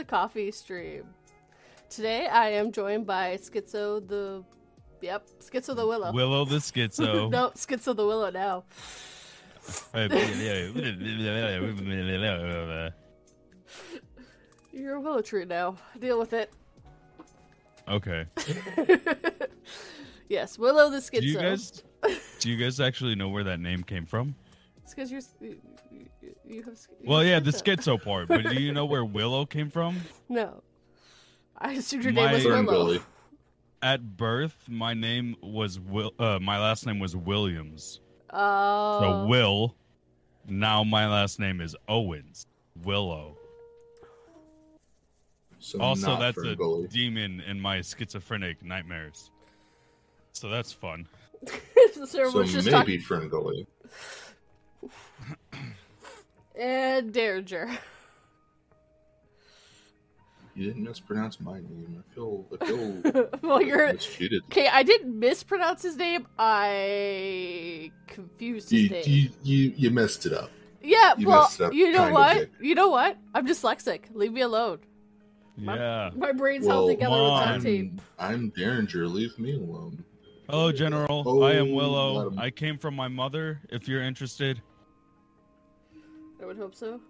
the coffee stream. Today I am joined by Schizo the. Yep, Schizo the Willow. Willow the Schizo. no, Schizo the Willow now. You're a willow tree now. Deal with it. okay. yes, Willow the Schizo. Do you guys do you guys actually know where that name came from? It's because you're. You, you, you have. you Well, have yeah, the schizo. schizo part. But do you know where Willow came from? No. I assumed your My- name was Willow. Gully. At birth, my name was Will. Uh, my last name was Williams. Oh. So Will. Now my last name is Owens. Willow. So Also, that's a Gully. demon in my schizophrenic nightmares. So that's fun. so So maybe talking. Fern Gully. And Dareinger. You didn't mispronounce my name. I feel I feel well, you're. mistreated. Okay, I didn't mispronounce his name. I confused his You, name. you, you, you messed it up. yeah, you well, up you know what? You know what? I'm dyslexic. Leave me alone. My- Yeah. My brain's Well, held together with Mom. duct tape. I'm, I'm Dareinger. Leave me alone. Hello, General. Oh, I am oh, Willow. I came from my mother. If you're interested. I would hope so.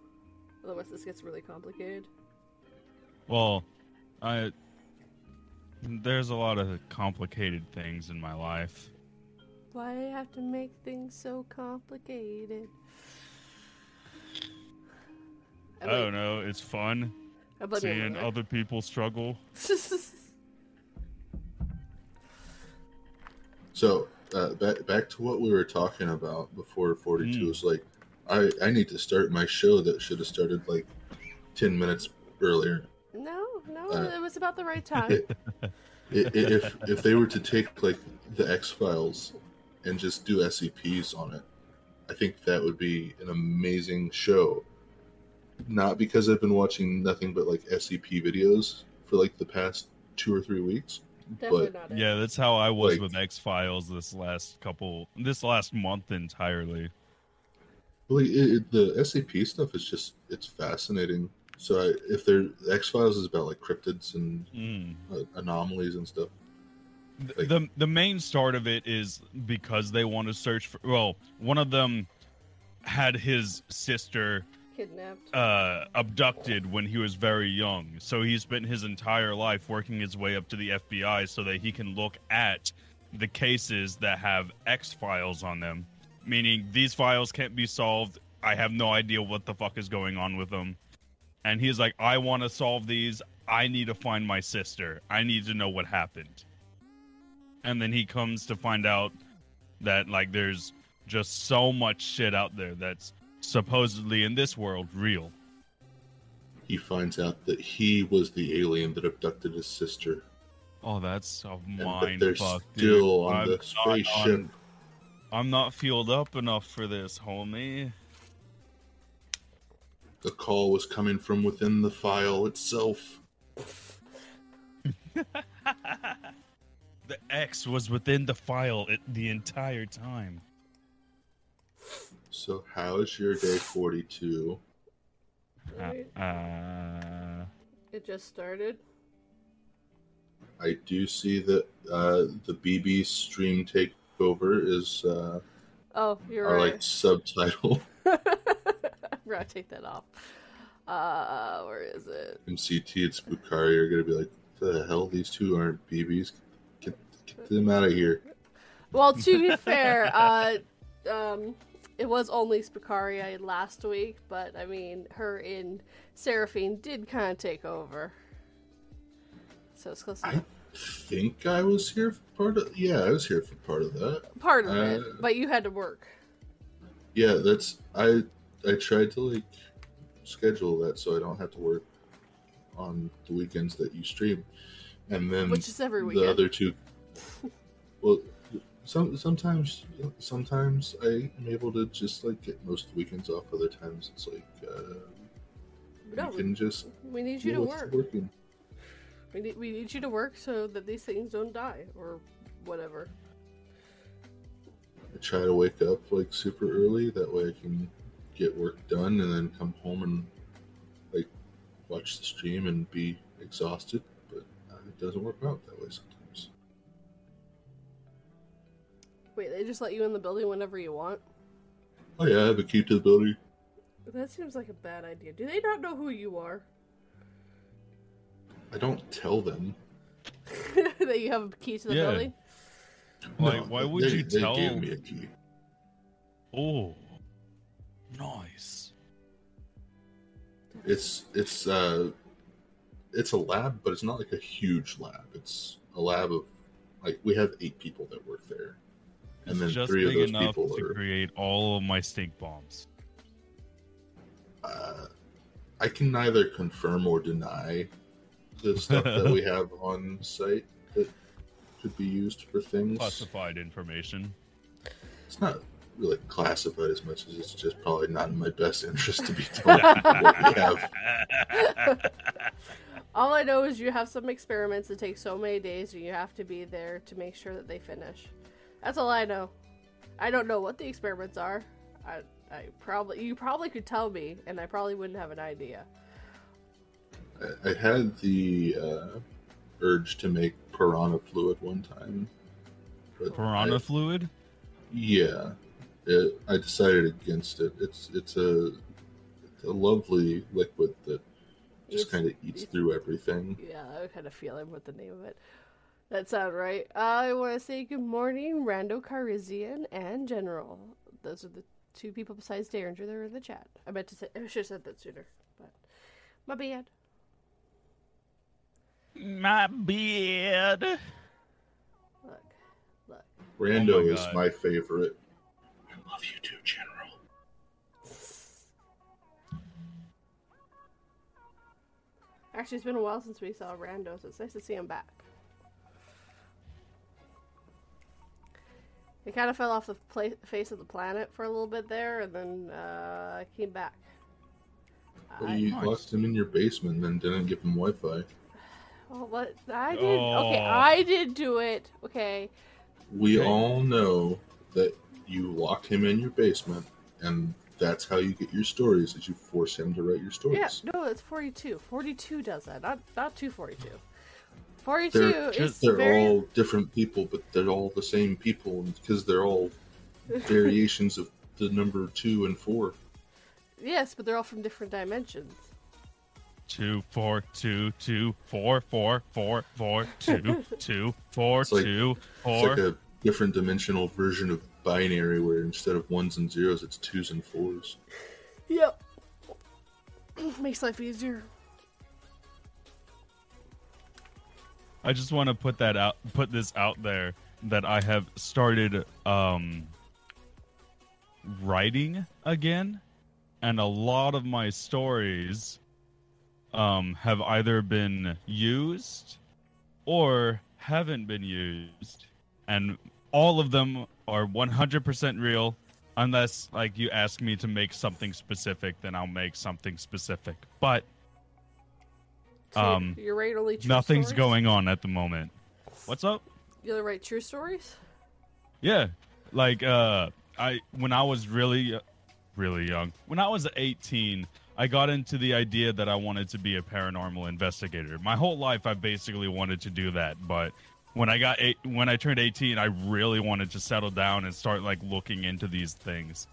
Otherwise, this gets really complicated. Well, I there's a lot of complicated things in my life. Why do you have to make things so complicated? I don't know. It's fun I blame your seeing other people struggle. So uh, back back to what we were talking about before 42 Mm. is like I I need to start my show that should have started like 10 minutes earlier. no, no, Uh, it was about the right time. I- i- if if they were to take like the X Files and just do SCPs on it, I think that would be an amazing show. Not because I've been watching nothing but like SCP videos for like the past two or three weeks. Definitely but- not. Yeah, that's how I was Like- with X Files this last couple, this last month entirely. Well, it, it, the SCP stuff is just it's fascinating. So I, if there X Files is about like cryptids and Mm. uh, anomalies and stuff. Like- the the main start of it is because they want to search for. Well, one of them had his sister Kidnapped. uh, abducted when he was very young. So he spent his entire life working his way up to the FBI so that he can look at the cases that have X files on them. Meaning these files can't be solved. I have no idea what the fuck is going on with them. And he's like, I want to solve these. I need to find my sister. I need to know what happened. And then he comes to find out that like there's just so much shit out there that's supposedly in this world real. He finds out that he was the alien that abducted his sister, Oh, that's a and that they're fuck, still dude. on I'm the spaceship. on- I'm not fueled up enough for this, homie. The call was coming from within the file itself. The X was within the file it, the entire time. So how's your day 42? Right? Uh, uh, It just started. I do see that uh, the BB stream takeover is uh, Oh, you're our right. like subtitle. I'm gonna take that off. Uh, where is it? MCT and Spookari are gonna be like, the hell, these two aren't BBs. Get, get them out of here. Well, to be fair, uh, um, it was only Spicari last week, but I mean, her and Seraphine did kind of take over. So it's close I enough. Think I was here for part of. Yeah, I was here for part of that. Part of it, uh, but you had to work. Yeah, that's I. I tried to like schedule that so I don't have to work on the weekends that you stream, and then Which is every weekend. the other two. Well, some sometimes sometimes I am able to just like get most weekends off. Other times it's like uh, No, you can just we need you to work. working. We need, we need you to work so that these things don't die or whatever. I try to wake up like super early. That way I can get work done and then come home and like watch the stream and be exhausted, but uh, it doesn't work out that way sometimes. Wait, they just let you in the building whenever you want? Oh yeah, I have a key to the building. That seems like a bad idea. Do they not know who you are? I don't tell them. that you have a key to the Yeah. building? Like, why would they, you they tell- gave me a key. Oh, nice. It's it's uh it's a lab, but it's not like a huge lab. It's a lab of like we have eight people that work there, and It's then just three of big those enough people to are. create all of my stink bombs. Uh, I can neither confirm or deny the stuff that we have on site that could be used for things. Classified information. It's not really classified as much as it's just probably not in my best interest to be told what we have. All I know is you have some experiments that take so many days and you have to be there to make sure that they finish. That's all I know. I don't know what the experiments are. I, I probably you probably could tell me and I probably wouldn't have an idea. I, I had the uh, urge to make piranha fluid one time. but Piranha I- fluid? Yeah, it, I decided against it. It's it's a, it's a lovely liquid that just kind of eats through everything. Yeah, I kind of feel him with the name of it. That sound right. I want to say good morning, Rando Carizian and General. Those are the two people besides Dareinger that are in the chat. I meant to say I should have said that sooner, but my bad. My beard. Look, look. Rando Oh my is God. my favorite. I love you too, General. Actually, it's been a while since we saw Rando, so it's nice to see him back. He kind of fell off the pla- face of the planet for a little bit there, and then uh, came back. Well, you Nice. locked him in your basement and then didn't give him Wi-Fi. Oh, what? I did. Okay, Oh. I did do it. Okay. We Okay. all know that you lock him in your basement, and that's how you get your stories. Is you force him to write your stories? Yeah, no, it's 42. 42 does that, not not 242. 42 They're, is they're very. all different people, but they're all the same people because they're all variations of the number two and four. yes, but they're all from different dimensions. Two, four, two, two, four, four, four, four, two, two, four, It's like- two, It's like a different dimensional version of binary where instead of ones and zeros, it's twos and fours. Yep. Makes life easier. I just want to put that out, put this out there that I have started um, writing again, and a lot of my stories um, have either been used or haven't been used, and all of them are 100% real. Unless, like, you ask me to make something specific, then I'll make something specific. But So Um, you're right, only nothing's stories? going on at the moment. What's up? You write true stories? Yeah, like uh, I when I was really, really young, when I was 18, I got into the idea that I wanted to be a paranormal investigator. My whole life, I basically wanted to do that, but when I got eight, when I turned 18, I really wanted to settle down and start like looking into these things.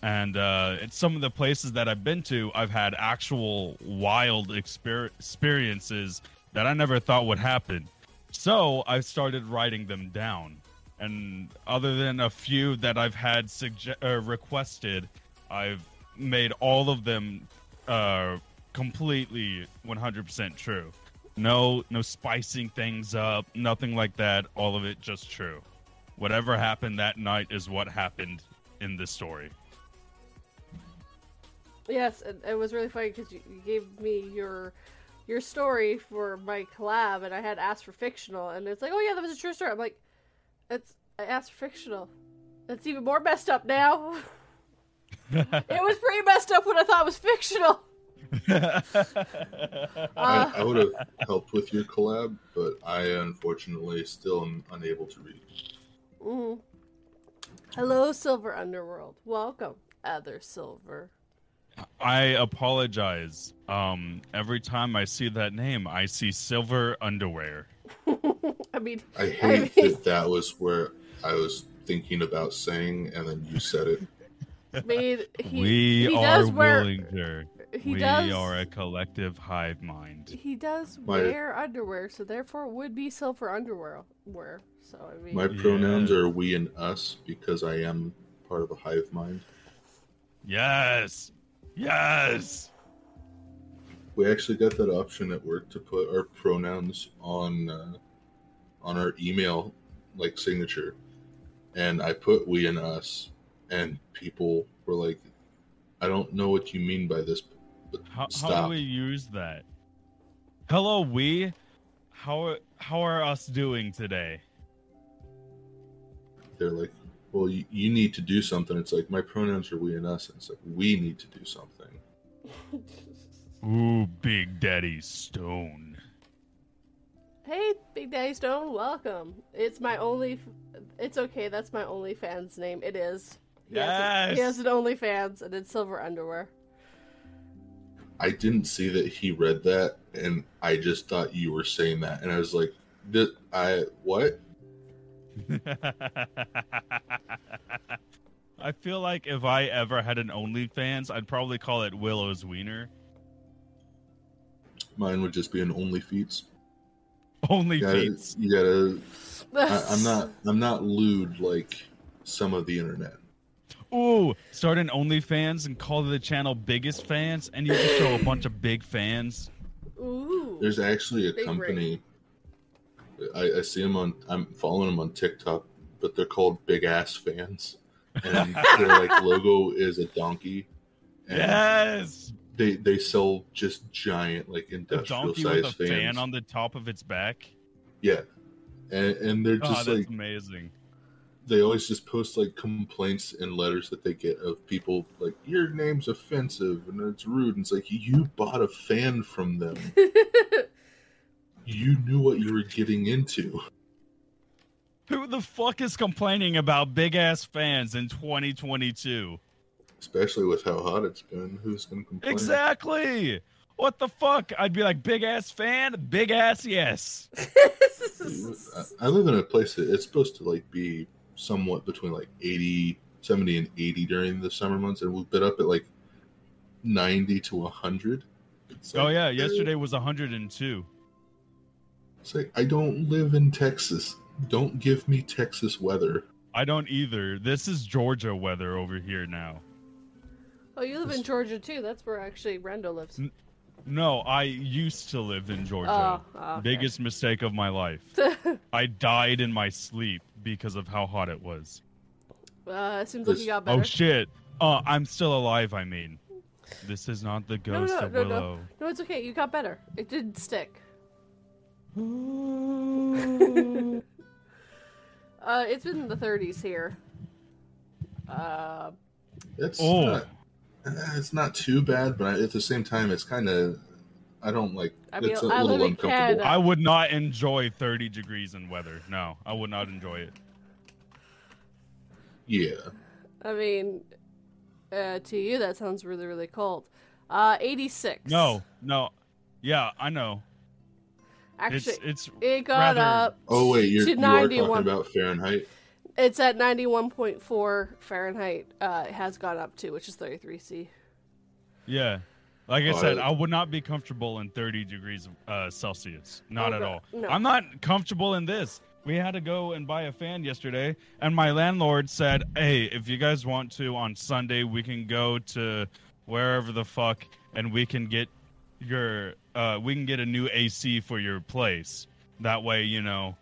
And uh, some of the places that I've been to, I've had actual wild exper- experiences that I never thought would happen. So I started writing them down. And other than a few that I've had sugge- uh, requested, I've made all of them uh, completely 100% true. No, no spicing things up, nothing like that. All of it just true. Whatever happened that night is what happened in this story. Yes, it was really funny because you, you gave me your your story for my collab, and I had asked for fictional, and it's like, oh yeah, that was a true story. I'm like, it's I asked for fictional. It's even more messed up now. it was pretty messed up when I thought it was fictional. Uh, I, I would have helped with your collab, but I unfortunately still am unable to read. mhm. Hello, Silver Underworld. Welcome, Other Silver. I apologize. Um, every time I see that name, I see silver underwear. I mean, I hate mean- that that was where I was thinking about saying, and then you said it. I mean, he, we he are does wear. Willinger. He we does. are a collective hive mind. He does My- wear underwear, so therefore it would be silver underwear. Wear. So I mean, My Yeah. pronouns are we and us because I am part of a hive mind. Yes, yes. We actually got that option at work to put our pronouns on uh, on our email like signature, and I put we and us, and people were like, "I don't know what you mean by this." But How, how do we use that? Hello, we. How how are us doing today? They're like, "Well, you, you need to do something." It's like my pronouns are we and us, and it's like we need to do something. Ooh, Big Daddy Stone. hey, Big Daddy Stone, welcome. It's my only. It's okay. That's my OnlyFans name. It is. He has, a, he Yes. has an OnlyFans, and it's silver underwear. I didn't see that he read that, and I just thought you were saying that, and I was like, "Did I what?" I feel like if I ever had an OnlyFans, I'd probably call it Willow's Wiener. Mine would just be an only feats. Only You gotta, feats. you gotta. I, I'm not. I'm not lewd like some of the internet. Ooh, start an OnlyFans and call the channel Biggest Fans, and you just show a bunch of big fans. Ooh. There's actually a Big company. I, I see them on. I'm following them on TikTok, but they're called Big Ass Fans, and their like logo is a donkey. And Yes, They they sell just giant like industrial donkey with a size fans. fan on the top of its back. Yeah, and and they're Oh, just that's like amazing. They always just post like complaints and letters that they get of people like your name's offensive and it's rude. And it's like you bought a fan from them. you knew what you were getting into. Who the fuck is complaining about big ass fans in 2022? Especially with how hot it's been. Who's gonna complain? Exactly. What the fuck? I'd be like, big ass fan, big ass yes. I, I live in a place that it's supposed to like be somewhat between like 80, 70 and 80 during the summer months, and we've been up at like 90 to 100. It's Oh like, yeah, yesterday was 102. It's like I don't live in Texas. Don't give me Texas weather. I don't either. This is Georgia weather over here now. oh, you live in Georgia too. That's where actually Rando lives. No, I used to live in Georgia. Oh, oh, okay. Biggest mistake of my life. I died in my sleep because of how hot it was. uh, it seems like you got better. Oh shit. Uh, I'm still alive, I mean. This is not the no, ghost no, of no, no. Willow. No, it's okay. You got better. It didn't stick. Uh, it's been in the 30s here. Uh, It's Oh. not, it's not too bad, but at the same time, it's kind of I don't like. I mean, it's a I little uncomfortable. Canada. I would not enjoy 30 degrees in weather. No, I would not enjoy it. Yeah, I mean, uh, to you that sounds really, really cold. Uh, 86. No, no. Yeah, I know. Actually, it's it's it got rather- up. Oh wait, you're, to you are talking 91. about Fahrenheit. It's at 91.4 Fahrenheit. Uh, it has gone up to, which is 33 C. yeah. Like I said, I- I would not be comfortable in 30 degrees uh, Celsius. Not Oh, at no, all. no. I'm not comfortable in this. We had to go and buy a fan yesterday, and my landlord said, "Hey, if you guys want to on Sunday, we can go to wherever the fuck, and we can get your uh, we can get a new AC for your place. That way, you know,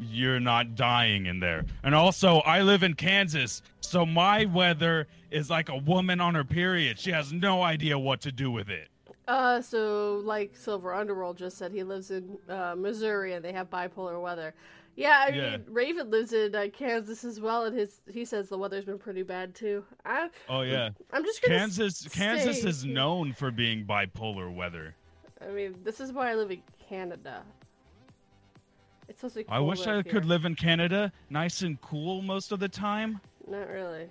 you're not dying in there. And also, I live in Kansas, so my weather is like a woman on her period. She has no idea what to do with it. Uh, so like Silver Underworld just said, he lives in uh, Missouri and they have bipolar weather. Yeah, I Yeah. mean, Raven lives in uh, Kansas as well, and his he says the weather's been pretty bad too. I, Oh yeah, I'm just gonna Kansas. Kansas is known for being bipolar weather. I mean, this is why I live in Canada. It's supposed to be. I wish I up could here. live in Canada, nice and cool most of the time. Not really.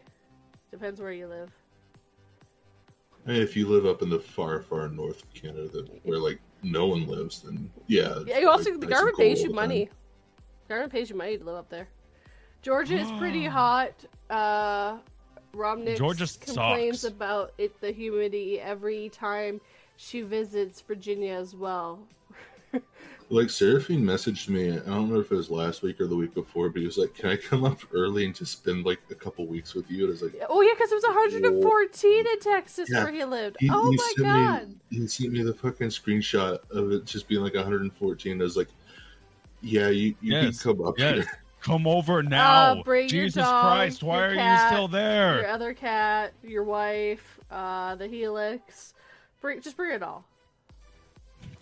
Depends where you live. Hey, if you live up in the far, far north of Canada, where like no one lives, then yeah. Yeah, you also like, the nice government pays you money. time. Government pays you money to live up there. Georgia is pretty hot. Uh, Romney Georgia complains sucks. about it the humidity every time she visits Virginia as well. Like Seraphine messaged me. I don't know if it was last week or the week before, but he was like, "Can I come up early and just spend like a couple weeks with you?" And I was like, Oh yeah, because it was 114 in Texas Yeah. where he lived. He, oh he my god. Me, he sent me the fucking screenshot of it just being like 114. I was like, "Yeah, you, you Yes, can come up yes. here." Come over now. bring your Jesus dog, Christ, why your are cat, you still there? Your other cat, your wife, uh, the Helix. Bring just bring it all.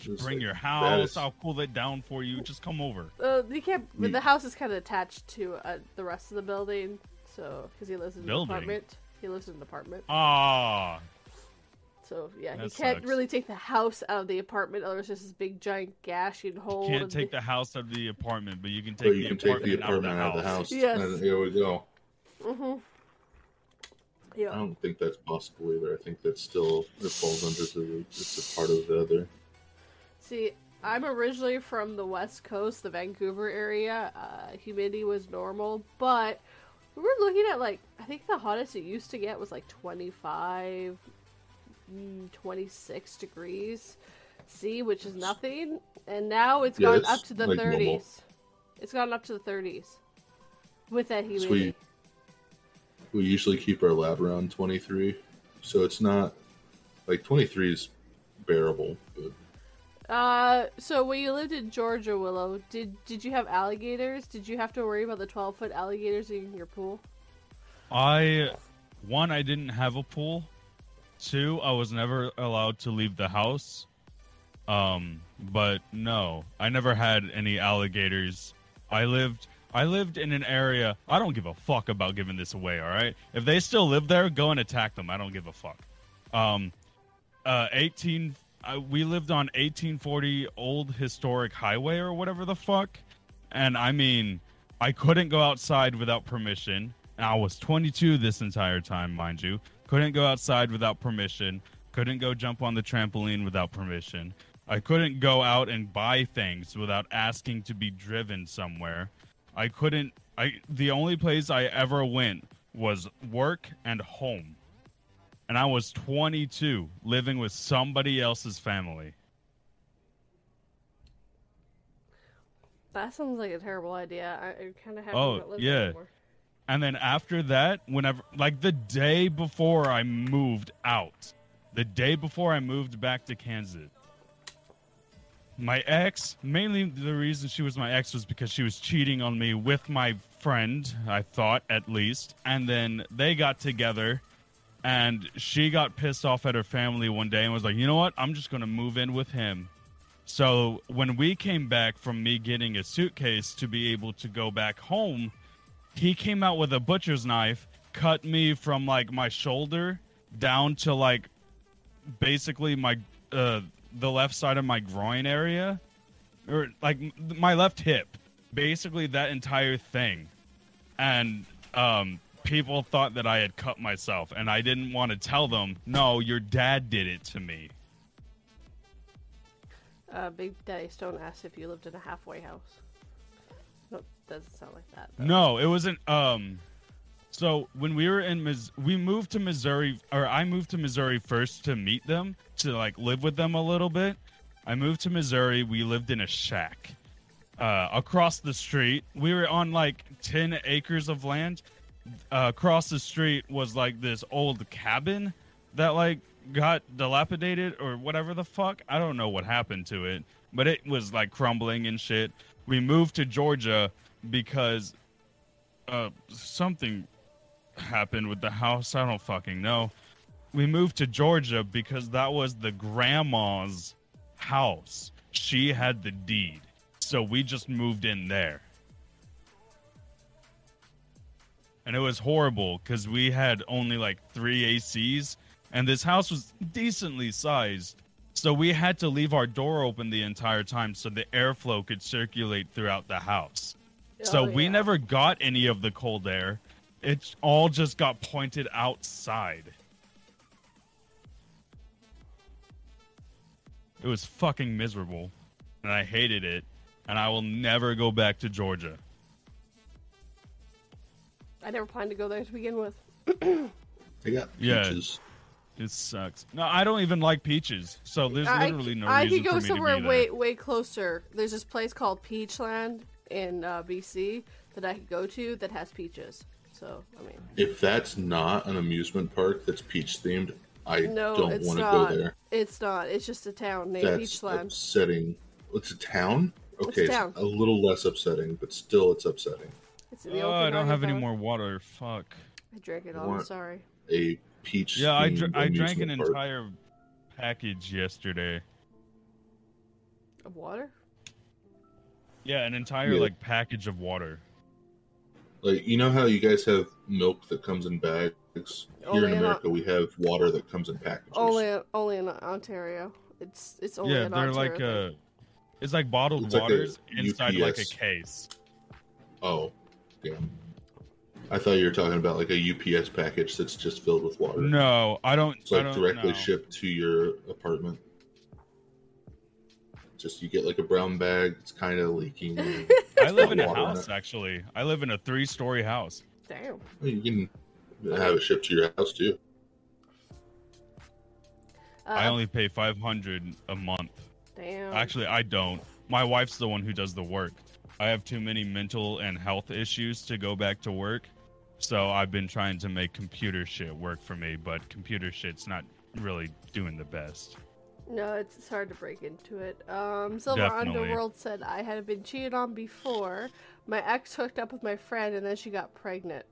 Just Bring like, your house. is- I'll cool it down for you. Just come over. Uh, you can't. Me- The house is kind of attached to uh, the rest of the building, so because he lives in Building? an apartment. He lives in an apartment, Ah, so yeah, he can't sucks. really take the house out of the apartment. Otherwise, it's just this big giant gashing hole. you can't take the house out of the apartment, but you can take you the can take apartment, the apartment out of the house. Yes. and here we go. hmm I don't think that's possible either. I think that's still it falls under the it's a part of the other. See, I'm originally from the West Coast, the Vancouver area. Uh, humidity was normal, but we were looking at like I think the hottest it used to get was like 25, mm, 26 degrees C, which is nothing, and now it's Yeah, gone up to the like 30s. normal. It's gone up to the 30s with that humidity. Sweet. We usually keep our lab around 23, so it's not like 23 is bearable. But Uh, so when you lived in Georgia, Willow, did did you have alligators? Did you have to worry about the 12 foot alligators in your pool? I one, I didn't have a pool. Two, I was never allowed to leave the house. Um, but no, I never had any alligators. I lived I lived in an area I don't give a fuck about giving this away, all right? If they still live there, go and attack them. I don't give a fuck. Um uh 18 I, we lived on 1840 old historic highway or whatever the fuck. And I mean, I couldn't go outside without permission. And I was 22 this entire time, mind you. Couldn't go outside without permission. Couldn't go jump on the trampoline without permission. I couldn't go out and buy things without asking to be driven somewhere. I couldn't I the only place I ever went was work and home. And I was 22 living with somebody else's family. That sounds like a terrible idea. I, I kind of have Oh, not live yeah. anymore. And then after that, whenever, like the day before I moved out, the day before I moved back to Kansas, my ex, mainly the reason she was my ex was because she was cheating on me with my friend, I thought at least. And then they got together and she got pissed off at her family one day and was like, you know what? I'm just going to move in with him. So when we came back from me getting a suitcase to be able to go back home, he came out with a butcher's knife, cut me from like my shoulder down to like basically my uh the left side of my groin area or like my left hip. Basically that entire thing. And um people thought that I had cut myself and I didn't want to tell them, "No, your dad did it to me." Uh, Big Daddy Stone asked if you lived in a halfway house. No, doesn't sound like that. though. No, it wasn't. Um, so when we were in Mis- we moved to Missouri, or I moved to Missouri first to meet them to like live with them a little bit. I moved to Missouri. We lived in a shack uh, across the street. We were on like ten acres of land. Uh, across the street was like this old cabin that like got dilapidated or whatever the fuck. I don't know what happened to it, but it was like crumbling and shit. We moved to Georgia because uh something happened with the house. I don't fucking know. We moved to Georgia because that was the grandma's house. She had the deed. So we just moved in there. And it was horrible because we had only like three ACs, and this house was decently sized. So we had to leave our door open the entire time so the airflow could circulate throughout the house. So Oh, we yeah. never got any of the cold air. It all just got pointed outside. It was fucking miserable, and I hated it, and I will never go back to Georgia. I never planned to go there to begin with. They got Yeah. peaches. It sucks. No, I don't even like peaches, so there's I, literally no I reason could go for me somewhere to be way there. way closer. There's this place called Peachland in uh, BC that I could go to that has peaches. So I mean, If that's not an amusement park that's peach themed, I no, don't want to not. go there. It's not. It's just a town named That's Peachland. upsetting. It's a town. Okay, a town. a little less upsetting, but still, it's upsetting. It's the Oh, I don't have any more water. Fuck. I drank it all. I'm sorry. A peach. Yeah, I, dr- I drank an amusement park. entire package yesterday. Of water? Yeah, an entire Yeah. like package of water. Like you know how you guys have milk that comes in bags. Here Only in in America, we have water that comes in packages. Only only in Ontario. It's it's only yeah, in they're Ontario. like uh it's like bottled It's like a waters inside like a case. Oh, damn. I thought you were talking about like a UPS package that's just filled with water. No, I don't. It's I like don't directly know. shipped to your apartment. Just you get like a brown bag. It's kind of leaking. I live in a Water in house actually. I live in a three-story house. Damn. you can have it shipped to your house too. Uh, I only pay five hundred a month. damn. Actually, I don't. My wife's the one who does the work. I have too many mental and health issues to go back to work, so I've been trying to make computer shit work for me. But computer shit's not really doing the best. No, it's, it's hard to break into it. Um, Silver Definitely. Underworld said I had been cheated on before. My ex hooked up with my friend, and then she got pregnant.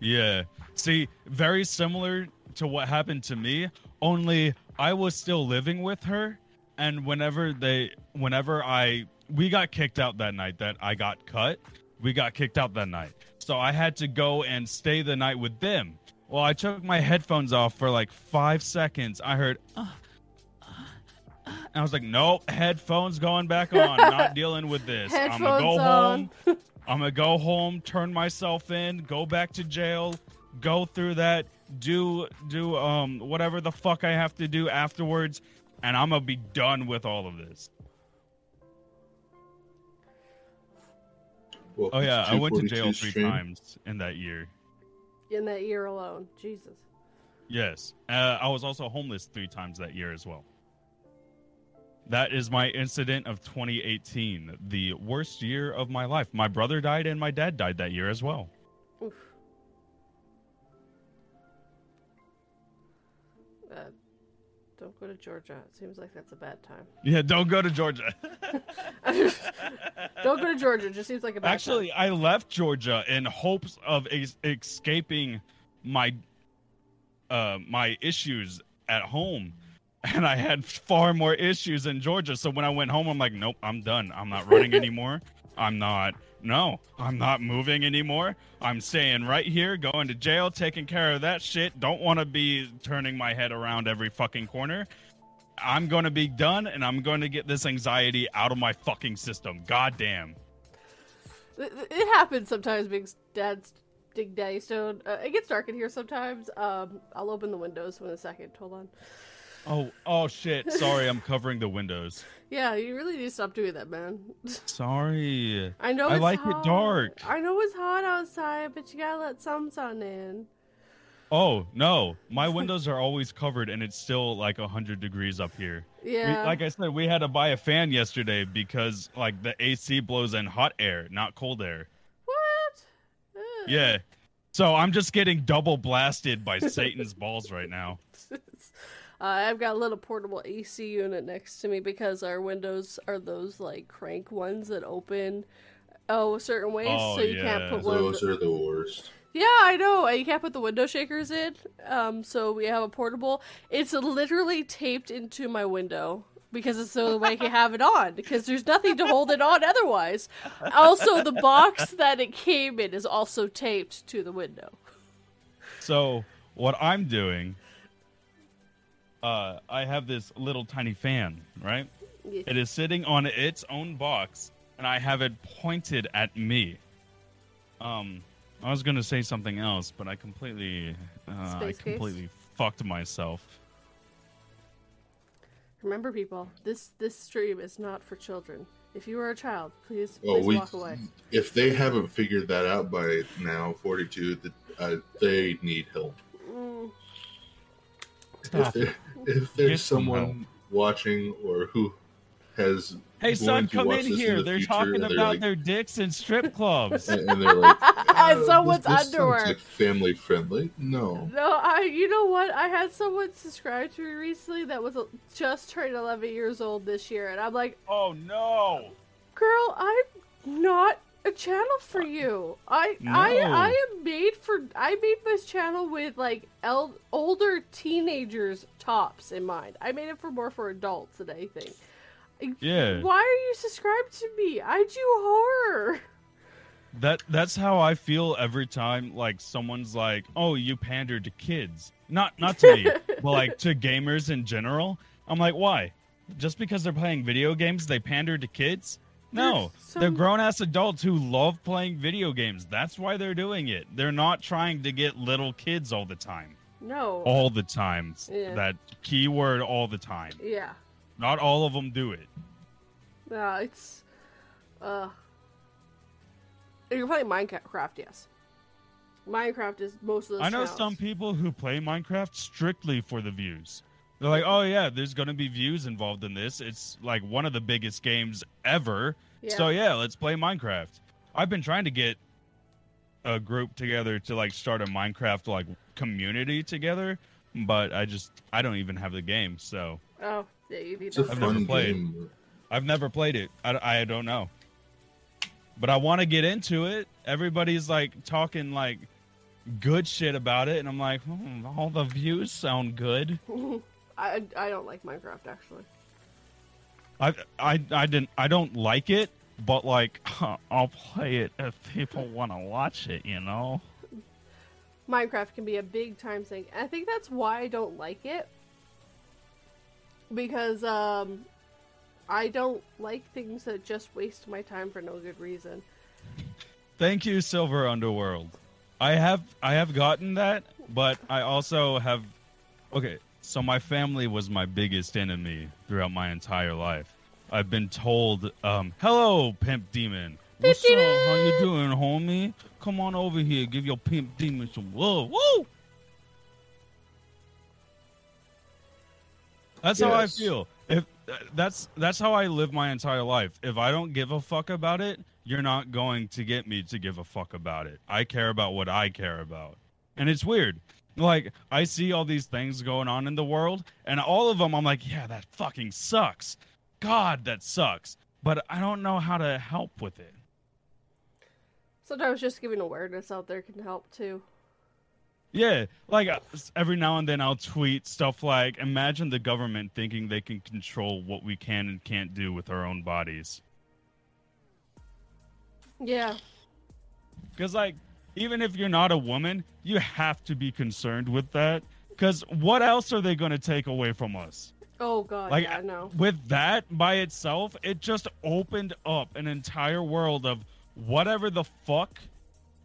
Yeah. See, very similar to what happened to me, only I was still living with her and whenever they whenever I we got kicked out that night that I got cut, we got kicked out that night. So I had to go and stay the night with them. Well, I took my headphones off for like 5 seconds. I heard uh, uh, uh, and I was like, "Nope, headphones going back on. Not dealing with this. I'm gonna go on. home. I'm gonna go home, turn myself in, go back to jail, go through that, do do um whatever the fuck I have to do afterwards, and I'm gonna be done with all of this. Well, Oh yeah, I went to jail three stream. times in that year. In that year alone. Jesus. Yes, uh, I was also homeless three times that year as well. That is my incident of 2018, the worst year of my life. My brother died and my dad died that year as well. Oof. Don't go to Georgia. It seems like that's a bad time. Yeah, don't go to Georgia. don't go to Georgia. It just seems like a bad Actually, I left Georgia in hopes of escaping my uh, my issues at home, and I had far more issues in Georgia. So when I went home, I'm like, nope, I'm done. I'm not running anymore. I'm not. No, I'm not moving anymore. I'm staying right here, going to jail, taking care of that shit. Don't want to be turning my head around every fucking corner. I'm going to be done, and I'm going to get this anxiety out of my fucking system. God damn. It, happens sometimes, Big Dad's Big Daddy Stone. Uh, it gets dark in here sometimes. Um, I'll open the windows in a second. Hold on. Oh, oh shit. Sorry, I'm covering the windows. Yeah, you really need to stop doing that, man. Sorry. I know I it's like it dark. I know it's hot outside, but you gotta let some sun in. Oh, no. My windows are always covered and it's still like 100 degrees up here. We- Yeah. like I said, we had to buy a fan yesterday because like the AC blows in hot air, not cold air. what? Ugh. Yeah. So I'm just getting double blasted by Satan's balls right now. Uh, I've got a little portable AC unit next to me because our windows are those like crank ones that open oh a certain way, Oh, so you can't put one. Of Those the... are the worst. Yeah, I know. and You can't put the window shakers in. Um, so we have a portable. It's literally taped into my window because it's the only way I can have it on because there's nothing to hold it on otherwise. Also, the box that it came in is also taped to the window. So what I'm doing, uh, I have this little tiny fan, right? Yeah. It is sitting on its own box, and I have it pointed at me. Um, I was gonna say something else, but I completely, uh, I Space case? completely fucked myself. Remember, people, this this stream is not for children. If you are a child, please Oh, please we walk away. if they haven't figured that out by now, forty two, that uh, they need help. Mm, If, Stop. There, if there's some someone watching or who has Hey son, come in this here. the they're future talking about they're like- their dicks in strip clubs. and, and they're like, And "Uh, someone's this, this underwear." like family friendly. No, no, I. You know what? I had someone subscribe to me recently that was uh, just turned 11 years old this year, and I'm like, oh no. girl, I'm not a channel for you. I I I am made for. I made this channel with like el- older teenagers tops in mind. I made it for more for adults than anything. Yeah. Why are you subscribed to me? I do horror. That that's how I feel every time like someone's like, "Oh, you pander to kids." Not not to me, but like to gamers in general. I'm like, "Why? Just because they're playing video games, they pander to kids?" No. There's They're grown-ass adults who love playing video games. That's why they're doing it. They're not trying to get little kids all the time. No. All the time. Yeah. That keyword all the time. Yeah. Not all of them do it. No, it's uh you're playing Minecraft, yes. Minecraft is most of those I know channels. some people who play Minecraft strictly for the views. They're like, "Oh yeah, there's gonna be views involved in this. It's like one of the biggest games ever. Yeah. So yeah, let's play Minecraft." I've been trying to get a group together to like start a Minecraft like community together, but I just I don't even have the game, so Oh, yeah, you need it's a that. I've never played. game. I've never played it. I, I don't know. But I want to get into it. Everybody's like talking like good shit about it, and I'm like, hmm, all the views sound good. I I don't like Minecraft actually. I I I didn't I don't like it, but like I'll play it if people want to watch it. You know. Minecraft can be a big time thing. I think that's why I don't like it. Because um I don't like things that just waste my time for no good reason. Thank you, Silver Underworld. I have I have gotten that, but I also have okay, so my family was my biggest enemy throughout my entire life. I've been told, um, hello, pimp demon. What's up? How you doing, homie? Come on over here, give your pimp demon some love. Woo! That's how I feel. If that's that's how I live my entire life. If I don't give a fuck about it, you're not going to get me to give a fuck about it. I care about what I care about. And it's weird. Like I see all these things going on in the world and all of them I'm like, yeah, that fucking sucks. God, that sucks. But I don't know how to help with it. Sometimes just giving awareness out there can help too. Yeah, like uh, every now and then I'll tweet stuff like, imagine the government thinking they can control what we can and can't do with our own bodies. Yeah. Because, like, even if you're not a woman, you have to be concerned with that. Because what else are they going to take away from us? Oh god, Like, yeah, no. With that by itself, it just opened up an entire world of whatever the fuck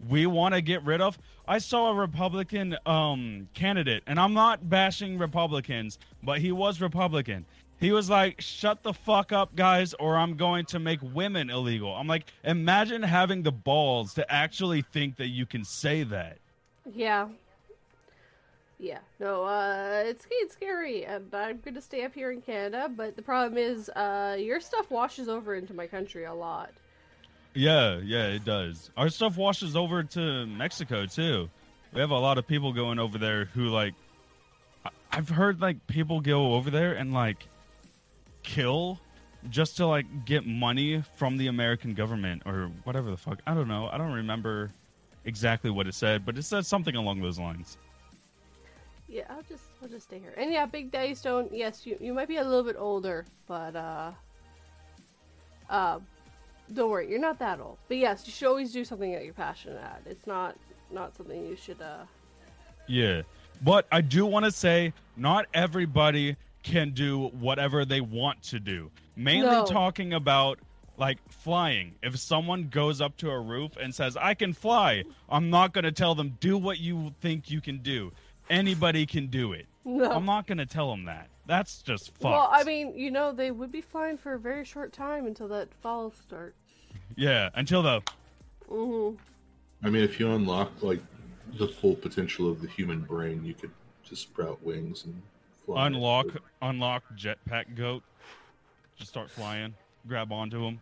we want to get rid of. I saw a Republican um, candidate, and I'm not bashing Republicans, but he was Republican. He was like, shut the fuck up, guys, or I'm going to make women illegal. I'm like, imagine having the balls to actually think that you can say that. Yeah. Yeah. No, uh it's it's scary and I'm gonna stay up here in Canada, but the problem is uh your stuff washes over into my country a lot. Yeah, yeah, it does. Our stuff washes over to Mexico too. We have a lot of people going over there who like I've heard like people go over there and like kill just to like get money from the American government or whatever the fuck. I don't know. I don't remember exactly what it said, but it said something along those lines. Yeah, I'll just I'll just stay here. And yeah, Big Daddy Stone, yes, you you might be a little bit older, but uh uh don't worry, you're not that old. But yes, you should always do something that you're passionate at. It's not not something you should uh Yeah. But I do want to say not everybody can do whatever they want to do. Mainly No. talking about like flying. If someone goes up to a roof and says, I can fly, I'm not going to tell them, do what you think you can do. Anybody can do it. No. I'm not going to tell them that. That's just fucked. Well, I mean, you know, they would be flying for a very short time until that fall start. yeah, until the hmm I mean, if you unlock like the full potential of the human brain, you could just sprout wings and fly. unlock unlock jetpack goat, just start flying, grab onto him.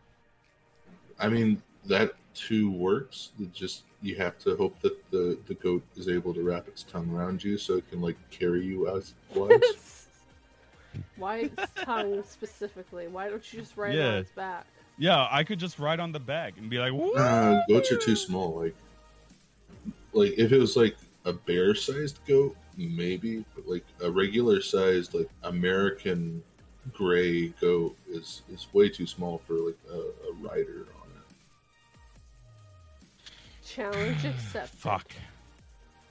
I mean, that too works. It just you have to hope that the the goat is able to wrap its tongue around you so it can like carry you as it flies. Why its tongue specifically? Why don't you just ride Yeah. on its back? Yeah, I could just ride on the back and be like, Woo! uh, goats are too small. Like, like if it was like a bear-sized goat, maybe, but like a regular-sized like American gray goat is is way too small for like a, a rider on it. Challenge accepted. Fuck.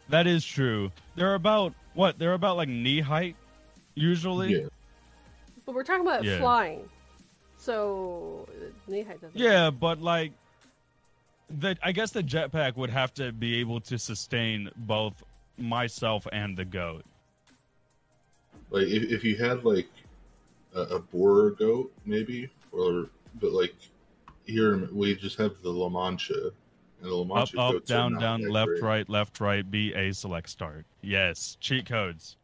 That is true. They're about what? They're about like knee height, usually. Yeah, But we're talking about Yeah. flying. So, knee height doesn't Yeah, but like the I guess the jetpack would have to be able to sustain both myself and the goat. like if, if you had like a, a Boer goat, maybe, or but like here we just have the La Mancha, and the La Up, Mancha up, goats are down, down, left, great. right, left, right, B, A, select, start. Yes, cheat codes.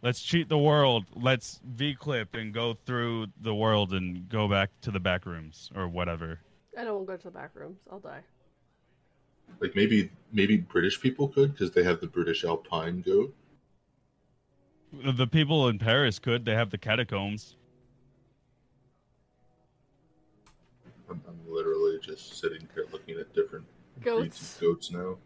Let's cheat the world. Let's V clip and go through the world and go back to the back rooms or whatever. I don't want to go to the back rooms. I'll die. Like maybe maybe British people could because they have the British Alpine goat. The people in Paris could. They have the catacombs. I'm, I'm literally just sitting here looking at different Goats. of goats now.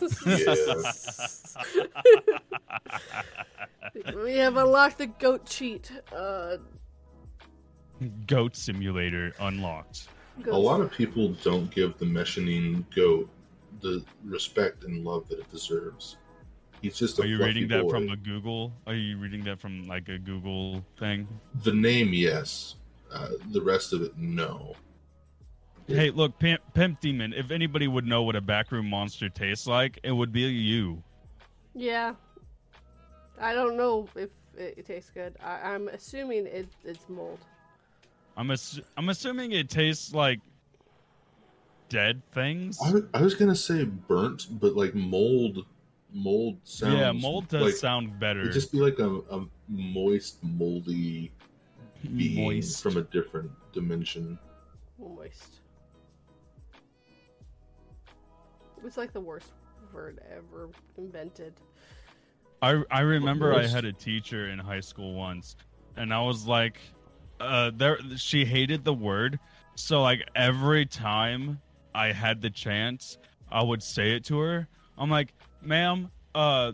we have unlocked the goat cheat. Uh, Goat simulator unlocked. goats. A lot of people don't give the Meshanine goat the respect and love that it deserves. He's just a Are you reading that boy. from a Google? Are you reading that from like a Google thing? The name, yes. Uh, the rest of it, no. Hey, look, Pimp, Pimp Demon. If anybody would know what a backroom monster tastes like, it would be you. Yeah. I don't know if it, it tastes good. I, I'm assuming it, it's mold. I'm ass- I'm assuming it tastes like dead things. I, I was gonna say burnt, but like mold, mold sounds. yeah, mold does like, sound better. It'd just be like a, a moist, moldy being Moist. from a different dimension. Moist. It's like the worst word ever invented. I I remember I had a teacher in high school once, and I was like, uh, there she hated the word, so like every time I had the chance, I would say it to her. I'm like, ma'am, uh,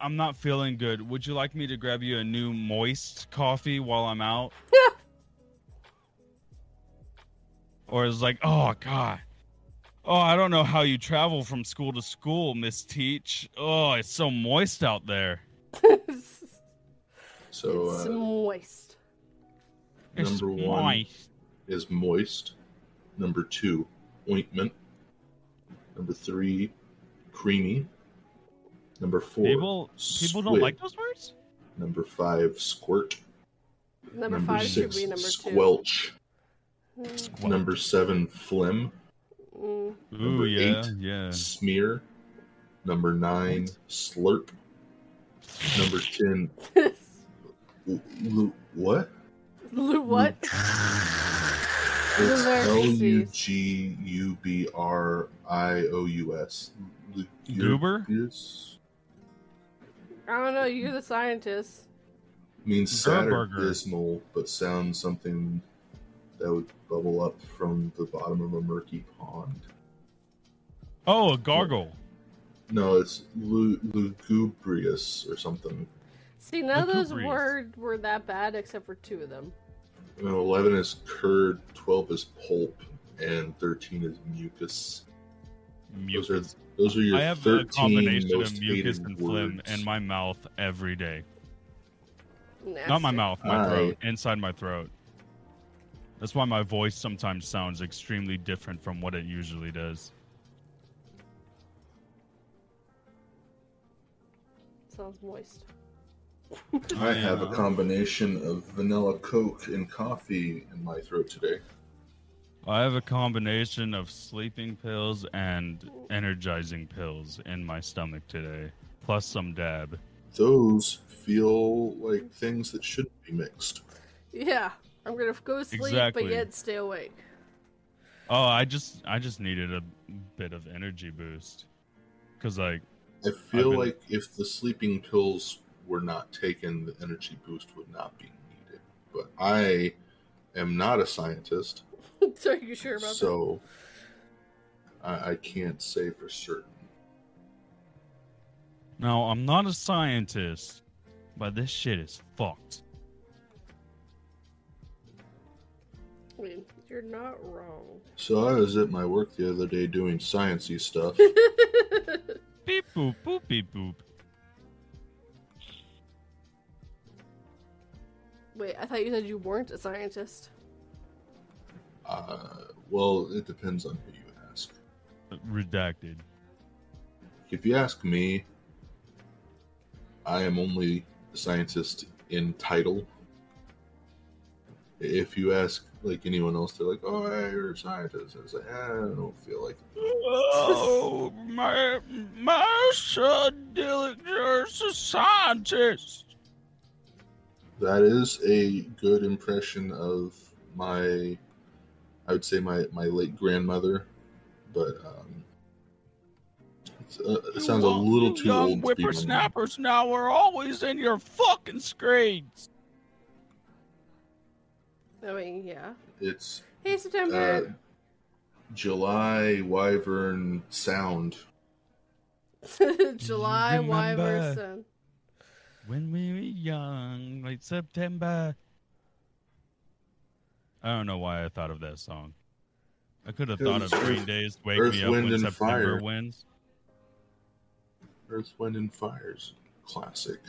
I'm not feeling good. Would you like me to grab you a new moist coffee while I'm out? or it's like, oh god. Oh, I don't know how you travel from school to school, Miss Teach. Oh, it's so moist out there. it's So uh, moist. It's Number one. moist. is moist. Number two, ointment. Number three, creamy. Number four, People people don't like those words? Number five, squirt. Number, five should six, be number squelch. two. Squelch. Number seven, phlegm. Mm, Ooh, number yeah, eight. yeah. Smear. Number nine, slurp. Number ten, l- l- what? Lu- what? It's Lubercuses. L U G U B R I O U S. Goober? Yes. I don't know. You're the scientist. Means sad dismal, but sounds something that would bubble up from the bottom of a murky pond. Oh, a gargle. No, it's lu- lugubrious or something. See, none of those words were that bad except for two of them. And 11 is curd, 12 is pulp, and 13 is mucus. Those are, those are your I have 13 a combination of mucus hated and phlegm in my mouth every day. Nasty. Not my mouth, my Alright. throat, inside my throat. That's why my voice sometimes sounds extremely different from what it usually does. Sounds moist. I have a combination of vanilla Coke and coffee in my throat today. I have a combination of sleeping pills and energizing pills in my stomach today, plus some dab. Those feel like things that shouldn't be mixed. Yeah, I'm gonna go sleep, Exactly. but yet stay awake. Oh, I just I just needed a bit of energy boost. Cuz like I feel been- like if the sleeping pills were not taken, the energy boost would not be needed. But I am not a scientist, so are you sure about so I, I can't say for certain. no, I'm not a scientist, but this shit is fucked. I mean, you're not wrong. So I was at my work the other day doing sciencey stuff. Beep boop boop beep boop. Wait, I thought you said you weren't a scientist. Uh, well, it depends on who you ask. Redacted. If you ask me, I am only a scientist in title. If you ask like anyone else, they're like, "Oh, hey, you're a scientist." I was like, eh, "I don't feel like." Oh, my my son Dareinger's a scientist. That is a good impression of my, I would say my my late grandmother, but um, uh, it sounds a little too young old. to be my mom. whippersnappers now are always in your fucking screens. I mean, yeah. It's Hey, uh, September. July Wyvern Sound. July Wyvern Wyverson. When we were young, like September. I don't know why I thought of that song. I could have thought of Green Days Wake Earth, Me Up Wind, When and September Fire. Wins. Earth, Wind, and Fire's classic.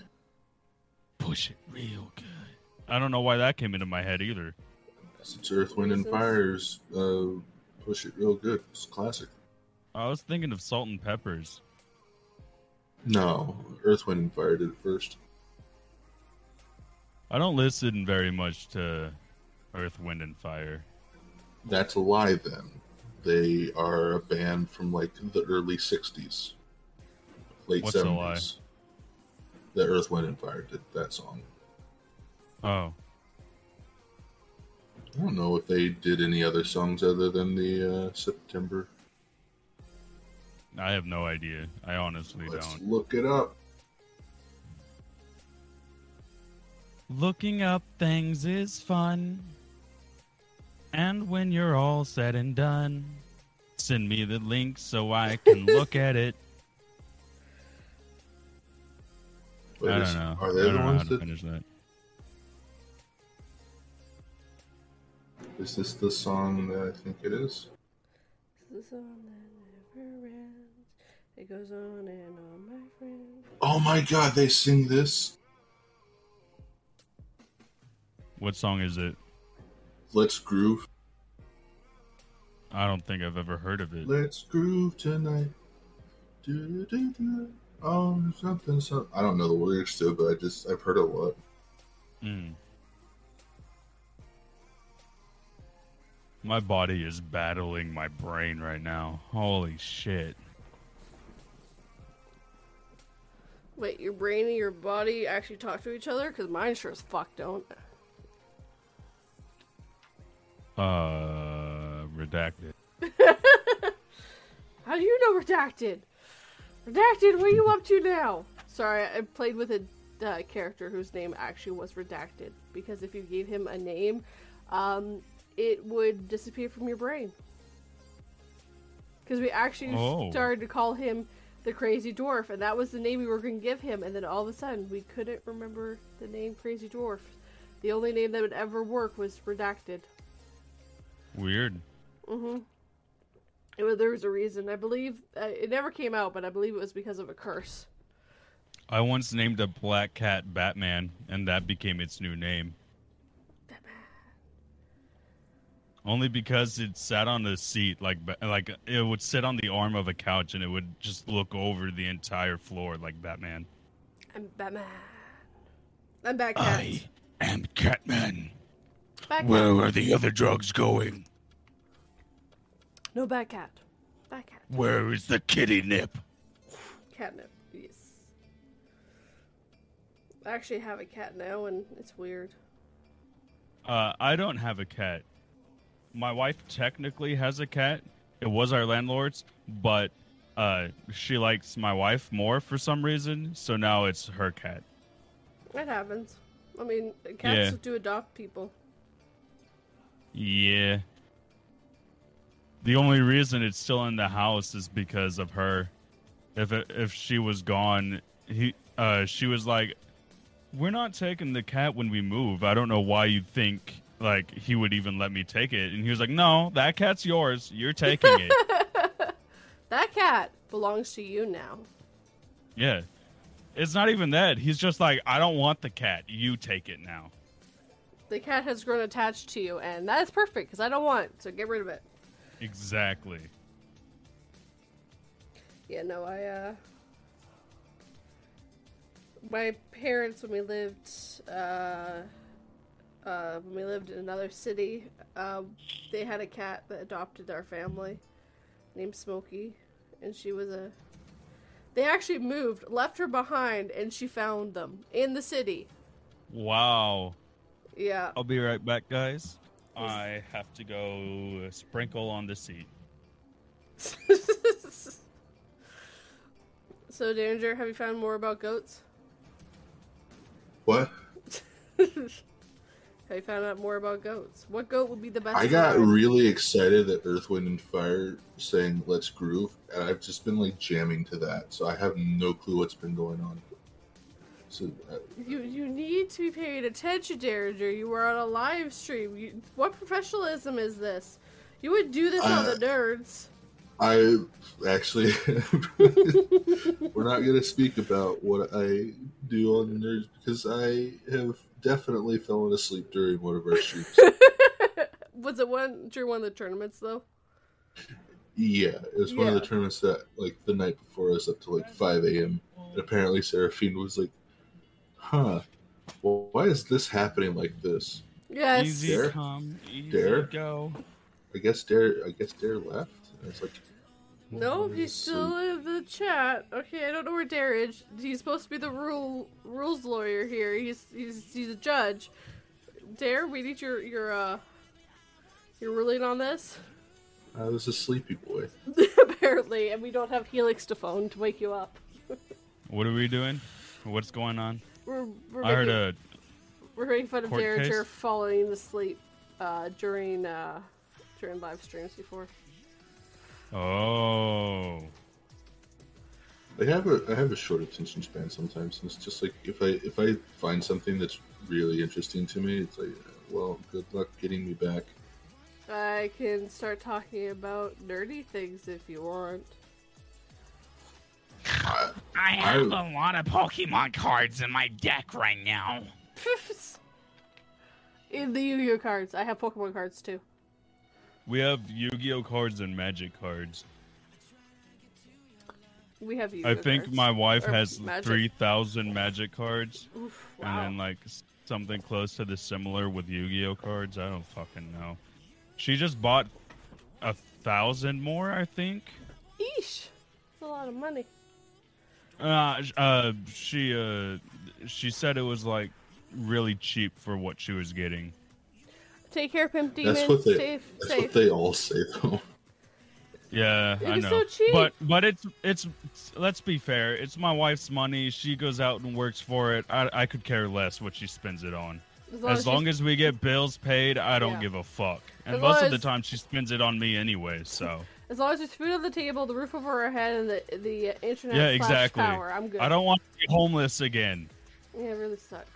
Push it real good. I don't know why that came into my head either. It's Earth, Wind, and Fire's uh, push it real good. It's classic. I was thinking of Salt and Peppers. No, Earth, Wind, and Fire did it first. I don't listen very much to Earth, Wind, and Fire. That's a lie. Then they are a band from like the early '60s, late What's a '70s. lie? The Earth, Wind, and Fire did that song. Oh, I don't know if they did any other songs other than the uh, September. I have no idea. I honestly Let's don't. look it up. Looking up things is fun. And when you're all said and done, send me the link so I can look at it. Wait, I don't know. Are I don't the know ones how to that? finish that. Is this the song that I think it is? This is a song that never ends. It goes on and on, my friend. Oh my God! They sing this. What song is it? Let's groove. I don't think I've ever heard of it. Let's groove tonight. Do, do, do. Oh, something, something. I don't know the lyrics to it, but I just I've heard a lot. Mm. My body is battling my brain right now. Holy shit. Wait, your brain and your body actually talk to each other? Because mine sure as fuck don't. Uh, redacted. How do you know Redacted? Redacted, what are you up to now? Sorry, I played with a uh, character whose name actually was Redacted. Because if you gave him a name, um, it would disappear from your brain. Because we actually Oh. started to call him the Crazy Dwarf, and that was the name we were going to give him, and then all of a sudden we couldn't remember the name Crazy Dwarf. The only name that would ever work was Redacted. Weird. Mm-hmm. There was a reason. I believe uh, it never came out, but I believe it was because of a curse. I once named a black cat Batman, and that became its new name. Batman. Only because it sat on the seat, like like it would sit on the arm of a couch, and it would just look over the entire floor like Batman. I'm Batman. I'm cat. I am Catman. Back cat. Where are the other drugs going? No back cat. Back cat. Where is the kitty nip? Catnip. Yes. I actually have a cat now, and it's weird. Uh, I don't have a cat. My wife technically has a cat. It was our landlord's, but uh, she likes my wife more for some reason, so now it's her cat. It happens. I mean, cats Yeah. do adopt people. Yeah. The only reason it's still in the house is because of her. If it, if she was gone, he uh she was like, "We're not taking the cat when we move. I don't know why you think like he would even let me take it." And he was like, "No, that cat's yours. You're taking it." That cat belongs to you now. yeah. It's not even that. He's just like, "I don't want the cat. You take it now." The cat has grown attached to you, and that is perfect because I don't want it, so get rid of it. Exactly. Yeah, no, I, uh. My parents, when we lived, uh. Uh, when we lived in another city, um, they had a cat that adopted our family named Smokey, and she was a. They actually moved, left her behind, and she found them in the city. Wow. Yeah. I'll be right back, guys. I have to go sprinkle on the seat. so, Danger, have you found more about goats? What? have you found out more about goats? What goat would be the best? I got to ride? really excited at Earth, Wind, and Fire saying "Let's groove," and I've just been like jamming to that, so I have no clue what's been going on. So uh, You you need to be paying attention, Dareinger. You were on a live stream. You, what professionalism is this? You would do this on Uh, the nerds. I actually, we're not going to speak about what I do on the nerds because I have definitely fallen asleep during one of our streams. Was it one during one of the tournaments though? yeah, it was one of the tournaments that like the night before us up to like five a.m. And apparently Seraphine was like, "Huh, well, why is this happening like this?" Yes. Easy Dare? come, easy Dare? go. I guess Dare, I guess Dare left. And it's like, No, "Oh, he's still in the chat. Okay, I don't know where Dare is. He's supposed to be the rule rules lawyer here. He's he's he's a judge. Dare, we need your your uh your ruling on this. I was a sleepy boy. Apparently, and we don't have Helix to phone to wake you up. What are we doing? What's going on? We're we're I heard a. we're making fun of court Dareinger falling asleep uh, during uh, during live streams before. Oh. I have a I have a short attention span sometimes. And it's just like if I if I find something that's really interesting to me, it's like, well, good luck getting me back. I can start talking about nerdy things if you want. I, I have I- a lot of Pokemon cards in my deck right now. In the Yu-Gi-Oh cards, I have Pokemon cards too. We have Yu-Gi-Oh cards and Magic cards. We have Yu-Gi-Oh I think cards. my wife Or has Magic. 3,000 Magic cards, Oof, and then like something close to the similar with Yu-Gi-Oh cards. I don't fucking know. She just bought a thousand more, I think. Eesh, that's a lot of money. Uh, uh, she uh, she said it was like really cheap for what she was getting. Take care, pimp demon. that's what they safe, that's safe. what they all say though. Yeah, It I know. so cheap. But but it's it's let's be fair. It's my wife's money. She goes out and works for it. I I could care less what she spends it on. As As long as we get bills paid, I don't Yeah. give a fuck. And As most long of the time, she spends it on me anyway. So as long as there's food on the table, the roof over our head, and the the uh, internet yeah, exactly. power, I'm good. I don't want to be homeless again. Yeah, it really sucks.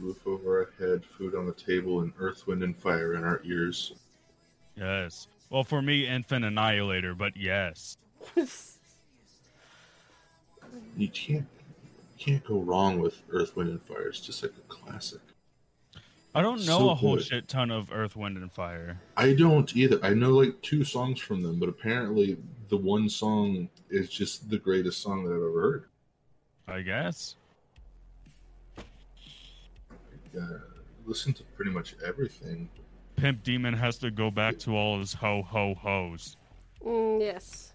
Roof over our head, food on the table, and earth, wind, and fire in our ears. Yes. Well, for me, infant annihilator, but yes. You can't you can't go wrong with Earth, Wind, and Fire. It's just like a classic. I don't know So a whole good. shit ton of Earth, Wind, and Fire. I don't either. I know like two songs from them, but apparently the one song is just the greatest song that I've ever heard. I guess. uh, listen to pretty much everything. Pimp Demon has to go back to all his ho ho ho's. Mm, yes.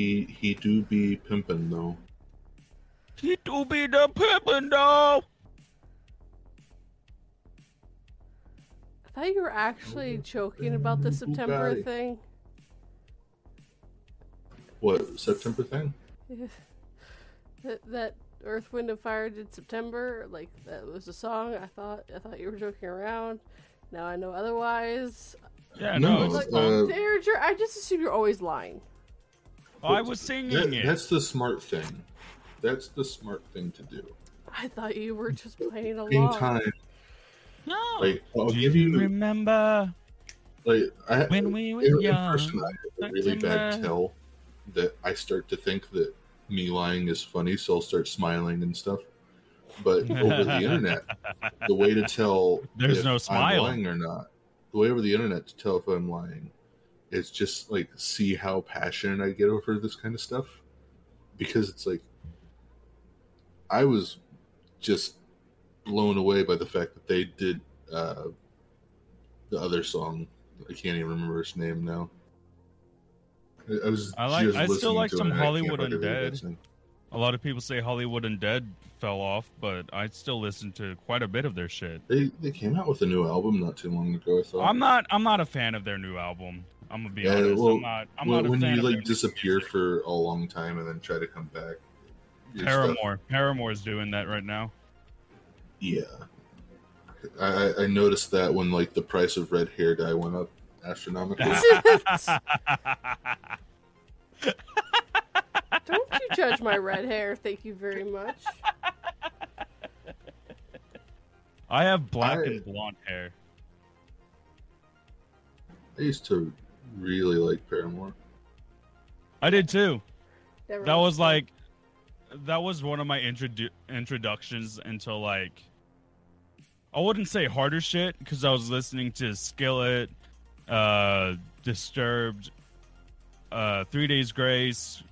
He he do be pimpin' though. He do be the pimpin' though. I thought you were actually joking about the September Bugatti. thing. What September thing? that, that Earth, Wind, and Fire did September. Like that was a song. I thought I thought you were joking around. Now I know otherwise. Yeah, No, no, it's Like, uh, I just assume you're always lying. I was singing That- it. that's the smart thing. That's the smart thing to do. I thought you were just playing along. Time, No. like I'll do give you you remember like I when we were in, in person I have a really bad September. tell that I start to think that me lying is funny, so I'll start smiling and stuff. But over the internet, the way to tell There's if no I'm smile. lying or not, the way over the internet to tell if I'm lying is just like see how passionate I get over this kind of stuff. Because it's like I was just blown away by the fact that they did uh, the other song. I can't even remember its name now. I- was. I like- just I still like some it and I can't Hollywood Undead. A lot of people say Hollywood Undead fell off, but I still listen to quite a bit of their shit. They they came out with a new album not too long ago. I thought. I'm not. I'm not a fan of their new album. I'm gonna be Yeah, honest. well, I'm not. I'm when, not a when fan you of like disappear music. for a long time and then try to come back. your stuff- Paramore. Paramore's doing that right now. yeah, I, I- I noticed that when like the price of red hair dye went up astronomically. Don't you judge my red hair. Thank you very much. I have black I- and blonde hair. I used to really like Paramore. I did too. Never That was understood. like, that was one of my introdu- introductions into like, I wouldn't say harder shit because I was listening to Skillet, uh, Disturbed, uh, Three Days Grace,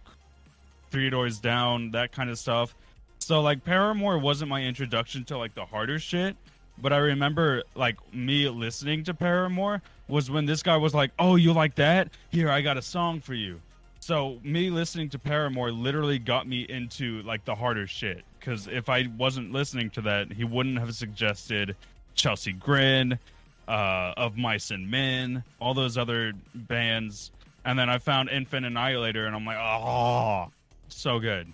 Three Doors Down, that kind of stuff. So like Paramore wasn't my introduction to like the harder shit, but I remember like me listening to Paramore was when this guy was like, "Oh, you like that? Here, I got a song for you." So me listening to Paramore literally got me into like the harder shit. Because if I wasn't listening to that, he wouldn't have suggested Chelsea Grin, uh, Of Mice and Men, all those other bands. And then I found Infant Annihilator, and I'm like, oh, so good.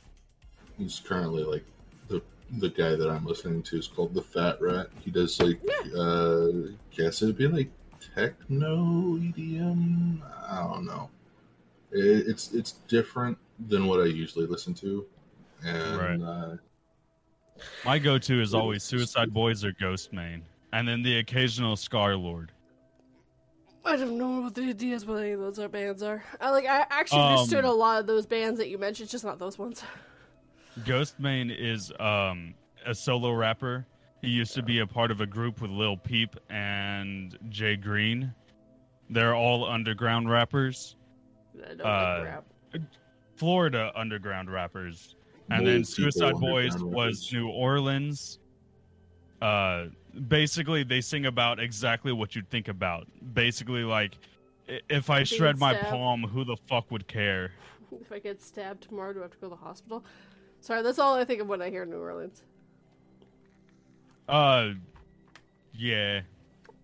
He's currently like the the guy that I'm listening to is called the Fat Rat. He does like uh guess it'd be like techno EDM. I don't know. It, it's it's different than what I usually listen to, and uh, My go-to is always Suicide Boys or Ghostemane, and then the occasional Scarlxrd. I don't know what the ideas what any of those are bands are. I like I actually Um, understood a lot of those bands that you mentioned, just not those ones. Ghostemane is um, a solo rapper. He used to be a part of a group with Lil Peep and JGRXXN. They're all underground rappers, Uh, rap. Florida underground rappers. And Old then Suicide Boys was rappers. New Orleans. Uh, basically, they sing about exactly what you'd think about. Basically, like, if I Being shred my stabbed. palm, who the fuck would care? If I get stabbed tomorrow, do I have to go to the hospital? Sorry, that's all I think of when I hear New Orleans. Uh, yeah.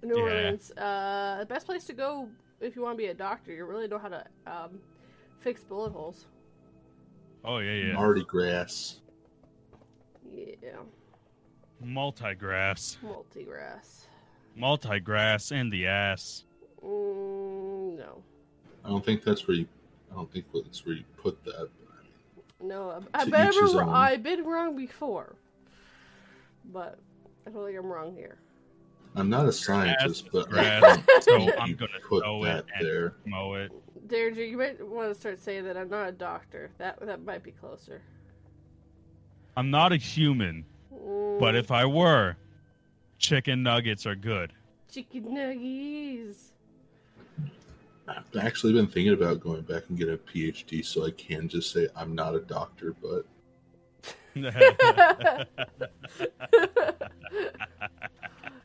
New Yeah. Orleans, uh, the best place to go if you want to be a doctor. You really know how to um, fix bullet holes. Oh yeah, yeah. Mardi Gras. Yeah, Multigrass. multigrass. Multigrass in the ass. Mm, no, I don't think that's where you. I don't think that's where you put that. no. I, I To bet I'm, own. I've been wrong before, but I don't think I'm wrong here. I'm not a scientist, but grass, so I'm gonna put throw that it and there. mow it. Deirdre, you might want to start saying that I'm not a doctor. That that might be closer. I'm not a human, but Mm, if I were, chicken nuggets are good. chicken nuggies. I've actually been thinking about going back and get a PhD so I can just say I'm not a doctor, but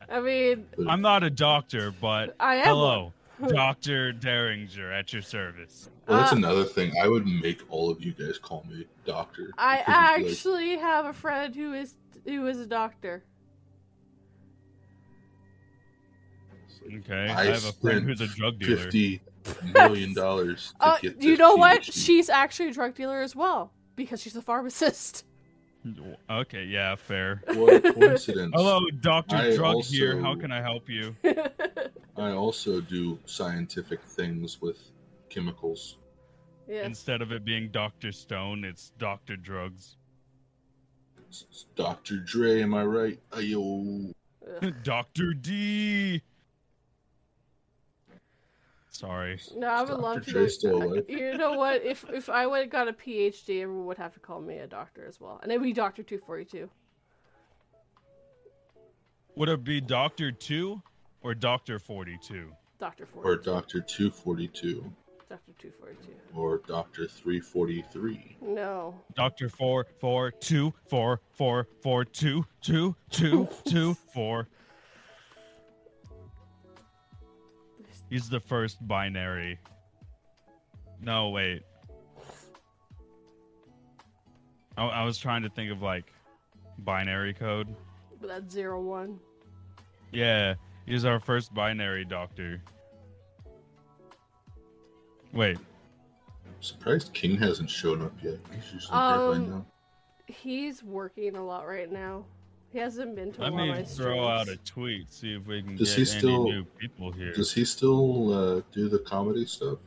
I mean, I'm not a doctor, but I am. hello, Doctor Dareinger at your service. Well, that's Uh, another thing. I would make all of you guys call me doctor. I because like, actually have a friend who is who is a doctor. Okay, I I, have a friend who's a drug dealer. fifty million dollars to Uh, you this know what? She's actually a drug dealer as well because she's a pharmacist. Okay, yeah, fair. What a coincidence! Hello, Doctor I Drug here. How can I help you? I also do scientific things with chemicals. yes. Instead of it being Doctor Stone, it's Doctor Drugs. It's- it's Dr. Dre, am I right? Ayo. Doctor D. Sorry. No, I would Dr. love to. Still alive. You know what? If if I would have got a PhD, everyone would have to call me a doctor as well, and it'd be Doctor Two Forty Two. Would it be Doctor Two or Doctor Forty Two? Doctor Or Dr. 242. Doctor Two Forty Two. Or Dr. 343. No. Doctor Four Four Two Four Four Four Two Two Two Two Four. He's the first binary. No, wait. I, I was trying to think of like binary code. But that's zero one. Yeah, he's our first binary doctor. Wait, I'm surprised King hasn't shown up yet. He's usually here by Um, now. He's working a lot right now. He hasn't been to a let lot of me my throw out a tweet, see if we can Does get he any still- new people here. Does he still uh, do the comedy stuff?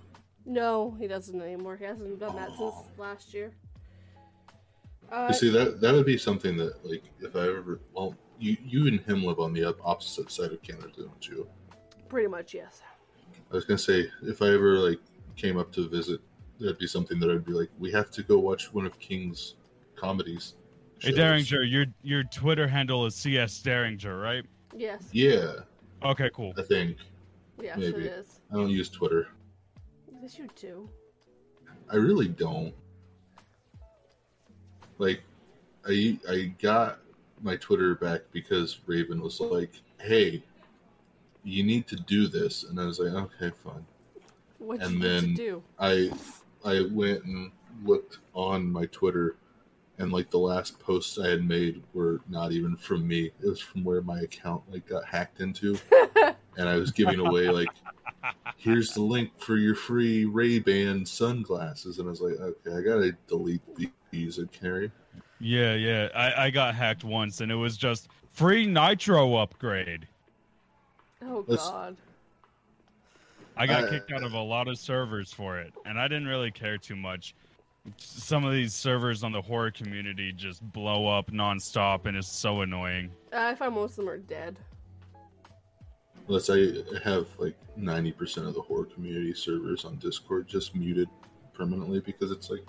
No, he doesn't anymore. He hasn't done that since last year. Uh, You see, that that would be something that, like, if I ever, well, you you and him live on the opposite side of Canada, don't you? pretty much yes. I was gonna say, if I ever like came up to visit, that'd be something that I'd be like, we have to go watch one of King's comedies. Hey shows." Dareinger, your your Twitter handle is CS Dareinger, right? Yes. Yeah, Okay, cool. I think Yes, Maybe. it is. I don't use Twitter. Yes, you do. I really don't. Like, I I got my Twitter back because Raven was like, "Hey, you need to do this," and I was like, "Okay, fine." What And you need then- to do? I I went and looked on my Twitter, and like the last posts I had made were not even from me. It was from where my account like got hacked into, and I was giving away like, "Here's the link for your free Ray Ban sunglasses," and I was like, "Okay, I gotta delete these and carry." Yeah, yeah. I, I got hacked once and it was just free nitro upgrade. Oh Let's- God. I got Uh, kicked out of a lot of servers for it, and I didn't really care too much. Some of these servers on the horror community just blow up nonstop, and it's so annoying. Uh, I find most of them are dead. Unless I have like ninety percent of the horror community servers on Discord just muted permanently because it's like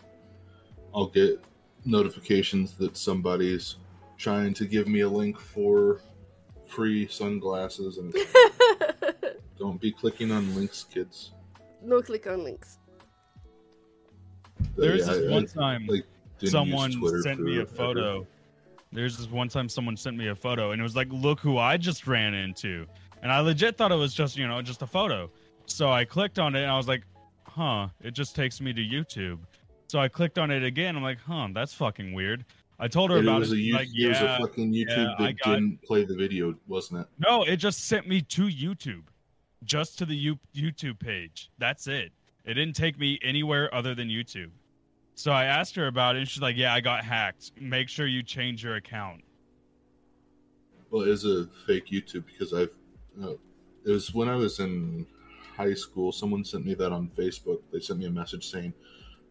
I'll get notifications that somebody's trying to give me a link for free sunglasses and don't be clicking on links, kids. no click on links. There's yeah, this I- one I time like, someone sent me a photo. There's this one time someone sent me a photo, and it was like, "Look who I just ran into," and I legit thought it was just you know just a photo. So I clicked on it, and I was like, "Huh?" It just takes me to YouTube. So I clicked on it again. I'm like, "Huh? That's fucking weird." I told her It about was it. a, like, it was yeah, a fucking YouTube yeah, that got- didn't play the video, wasn't it? No, it just sent me to YouTube, just to the U- YouTube page. That's it. It didn't take me anywhere other than YouTube. So I asked her about it, and she's like, "Yeah, I got hacked. Make sure you change your account." Well, it is a fake YouTube because I've. Uh, it was when I was in high school. Someone sent me that on Facebook. They sent me a message saying,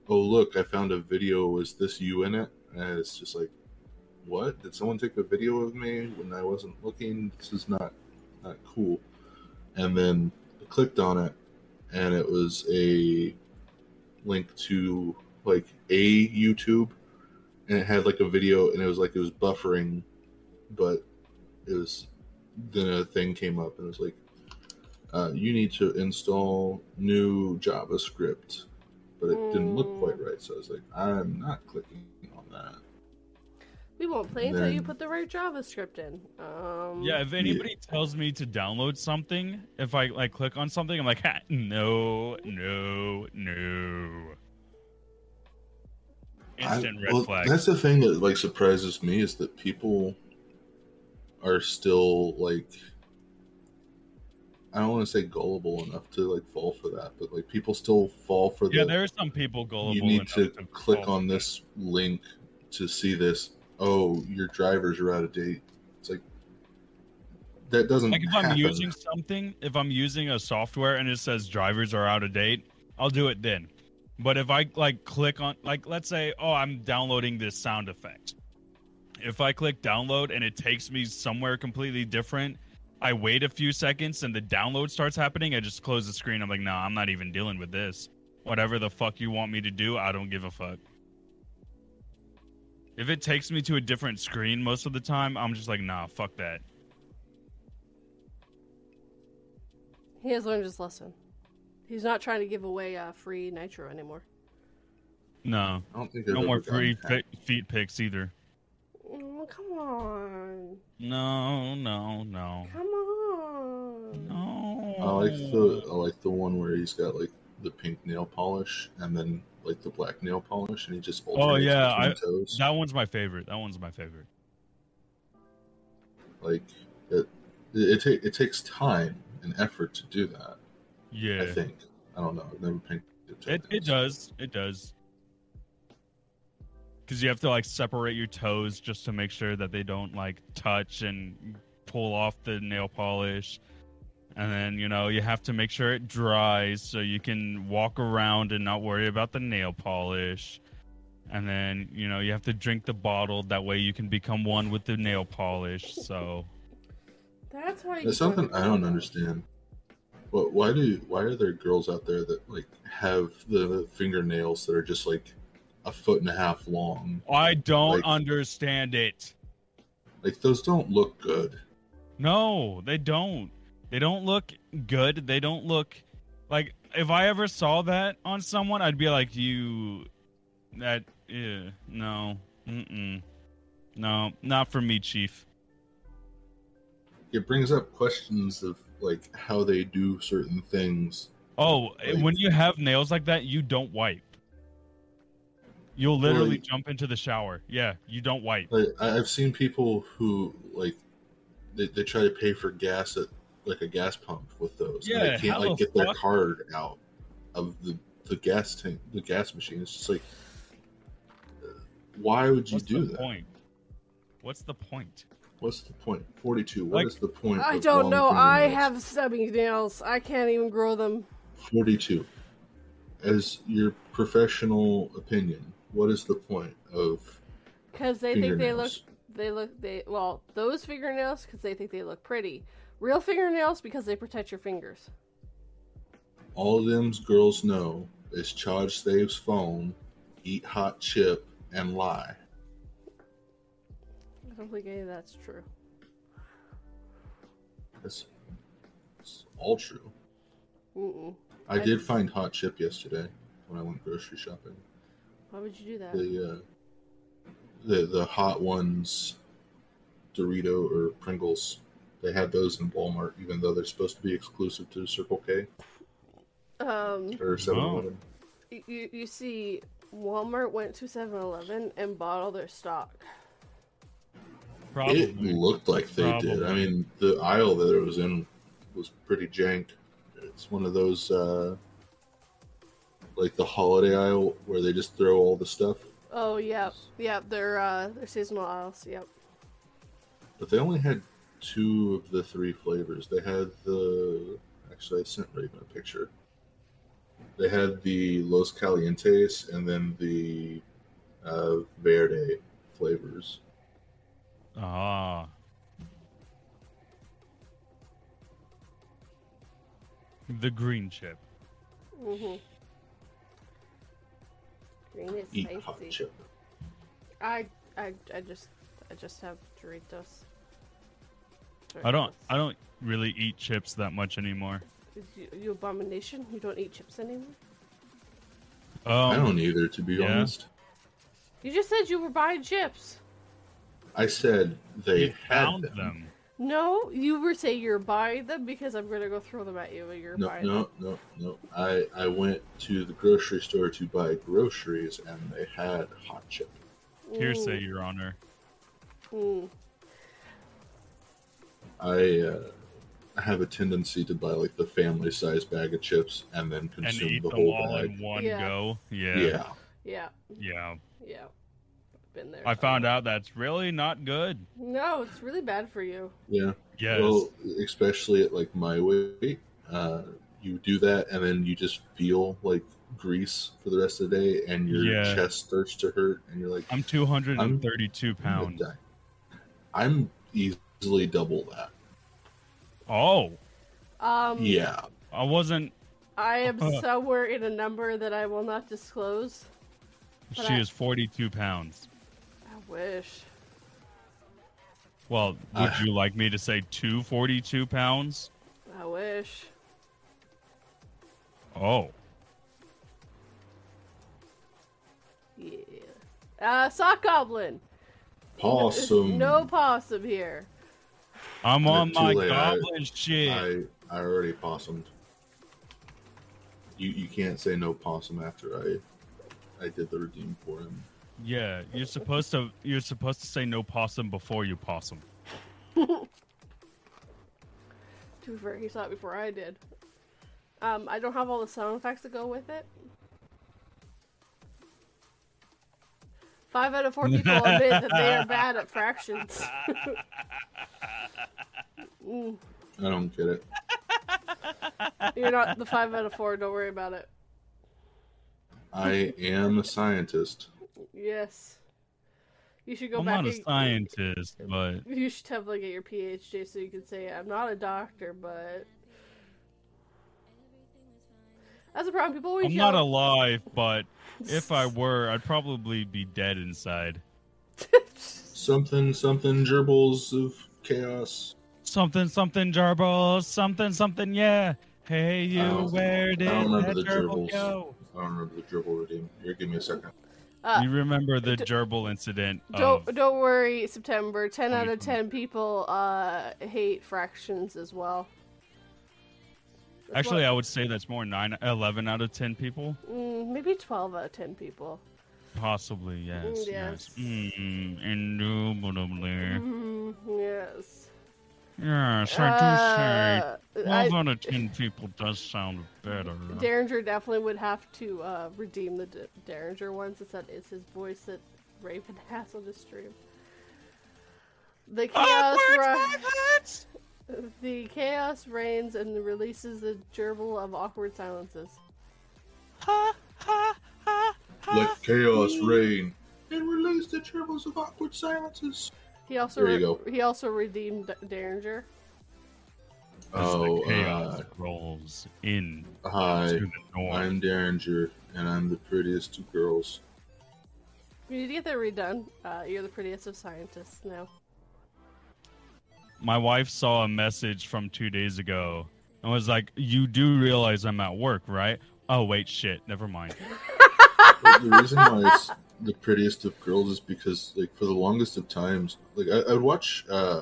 "Oh, look, I found a video. Is this you in it?" And it's just like, "What? Did someone take a video of me when I wasn't looking? This is not not cool." And then I clicked on it, and it was a link to like a YouTube, and it had like a video, and it was like it was buffering, but it was then a thing came up and it was like uh, you need to install new javascript but it didn't look quite right so i was like i'm not clicking on that We won't play until you put the right JavaScript in. Um, Yeah, if anybody tells me to download something, if I like click on something, I'm like, ha, no, no, no. Instant I- red well, flag. That's the thing that like surprises me is that people are still like I don't want to say gullible enough to like fall for that, but like people still fall for Yeah, the Yeah, there are some people gullible. you need enough to click on this link to see this. Oh, your drivers are out of date. It's like that doesn't Like if I'm using something, if I'm using a software and it says drivers are out of date, I'll do it then. But if I like click on like let's say, oh, I'm downloading this sound effect. If I click download and it takes me somewhere completely different, I wait a few seconds and the download starts happening, I just close the screen. I'm like, "No, I'm not even dealing with this. Whatever the fuck you want me to do, I don't give a fuck." If it takes me to a different screen most of the time, I'm just like, "Nah, fuck that." He has learned his lesson. He's not trying to give away uh, free nitro anymore. No. I don't think No more free gotten fe- feet picks either. Oh, come on. No, no, no, Come on. no. I like the I like the one where he's got like the pink nail polish and then like the black nail polish and he just Oh, yeah, I- toes. That one's my favorite. That one's my favorite. Like it it, ta- it takes time and effort to do that. Yeah, I think. I don't know. I've never painted it it does. It does. Because you have to like separate your toes just to make sure that they don't like touch and pull off the nail polish. And then, you know, you have to make sure it dries so you can walk around and not worry about the nail polish. And then, you know, you have to drink the bottle. That way you can become one with the nail polish. So, That's why you It's something I don't understand. But why do why are there girls out there that like have the fingernails that are just like a foot and a half long? I don't Like- understand it. Like those don't look good. No, they don't. They don't look good. They don't look like if I ever saw that on someone, I'd be like, "You, that, yeah, no, mm-mm, no, not for me, Chief." It brings up questions of like how they do certain things. Oh, Like- when you have nails like that, you don't wipe. You'll literally Like- jump into the shower. Yeah, you don't wipe. Like I- I've seen people who like they, they try to pay for gas at like a gas pump with those. and they can't like the get their fuck? card out of the the gas tank, the gas machine. It's just like, why would you What's do the that? point? What's the point? What's the point? Forty-two. What is Like- the point? I of don't long know. I fingernails? have stubby nails. I can't even grow them. forty-two. As your professional opinion, what is the point of Because they think they look, they look, they well, those fingernails because they think they look pretty. Real fingernails because they protect your fingers. All them girls know is charge Save's phone, eat hot chip, and lie. I don't think any of that's true. That's, that's all true. Mm-mm. I I- did find hot chip yesterday when I went grocery shopping. Why would you do that? The uh, the the hot ones, Dorito or Pringles, they had those in Walmart, even though they're supposed to be exclusive to Circle K Um, or 7-Eleven. you you see, Walmart went to 7-Eleven and bought all their stock. Probably. It looked like they did. I mean, the aisle that it was in was pretty jank. It's one of those, uh, like the holiday aisle where they just throw all the stuff. Oh yep, yep. They're uh, they're seasonal aisles. Yep. But they only had two of the three flavors. They had the. Actually, I sent Raven a picture. They had the Los Calientes and then the uh, Verde flavors. Ah. The green chip. Mm-hmm. Green is Eat hot chip. I I I just I just have Doritos. I don't. I don't really eat chips that much anymore. You, you abomination! You don't eat chips anymore. Um, I don't either, to be yeah. honest. You just said you were buying chips. I said they You had found them. them. No, you were saying you're buying them because I'm gonna go throw them at you and you're No, buying no, no, no. I I went to the grocery store to buy groceries, and they had hot chip. them. Hearsay, Your Honor. Mm. I uh, have a tendency to buy like the family size bag of chips and then And consume eat the whole all bag. in one Yeah. go. Yeah. Yeah. Yeah, Yeah. yeah. Been there. I found out that's really not good. No, it's really bad for you. yeah. Yes. Well, especially at like my weight, uh, you do that and then you just feel like grease for the rest of the day, and your Yeah. chest starts to hurt, and you're like, I'm 232 I'm gonna pounds. I'm easily double that. Oh, Um, Yeah. I wasn't. I am somewhere in a number that I will not disclose. She I- is 42 pounds. I wish. Well, would you like me to say 242 pounds? I wish. Oh, Yeah. Uh, sock goblin. Possum. No possum here. I'm on my late. I- goblin shit. I I already possumed. You you can't say no possum after I I did the redeem for him. Yeah, you're supposed to. You're supposed to say no possum before you possum. To be fair, he saw it before I did. Um, I don't have all the sound effects that go with it. Five out of four people admit that they are bad at fractions. Mm, I don't get it. you're not the five out of four. Don't worry about it. I am a scientist. Yes. You should go I'm back. not a and- scientist, but You should definitely get your PhD so you can say I'm not a doctor, but that's a problem. People always I'm yell. not alive. But if I were, I'd probably be dead inside. Something something gerbils of chaos. Something, something, gerbils. Something, something. Yeah. Hey, you, don't- where I did don't remember that the gerbil gerbils. go? I don't remember the dribble redeem. Here, give me a second. Uh, you remember the d- gerbil incident? Don't of, don't worry, September. Ten out of ten people uh hate fractions as well. That's Actually, what- I would say that's more 9, 11 out of 10 people. mm, maybe twelve out of ten people. Possibly, yes. Mm, yes. yes. Mm, indubitably. Mm, yes. Yes, I do say. Uh, I- 12 out of 10 people does sound better. Dareinger definitely would have to uh, redeem the D- Dareinger one since that is his voice that Raven has on the stream. The chaos, ri- the chaos reigns and releases the gerbil of awkward silences. Ha ha ha ha! Let chaos reign and release the gerbils of awkward silences. He also There you re- he also redeemed D- Dareinger. Oh, the chaos uh, rolls in Hi, to the north. I'm Dareinger, and I'm the prettiest of girls. You need to get that redone. Uh, you're the prettiest of scientists now. My wife saw a message from two days ago and was like, You do realize I'm at work, right? Oh, wait, shit. Never mind. But the reason why it's the prettiest of girls is because, like, for the longest of times, like, I, I'd watch uh,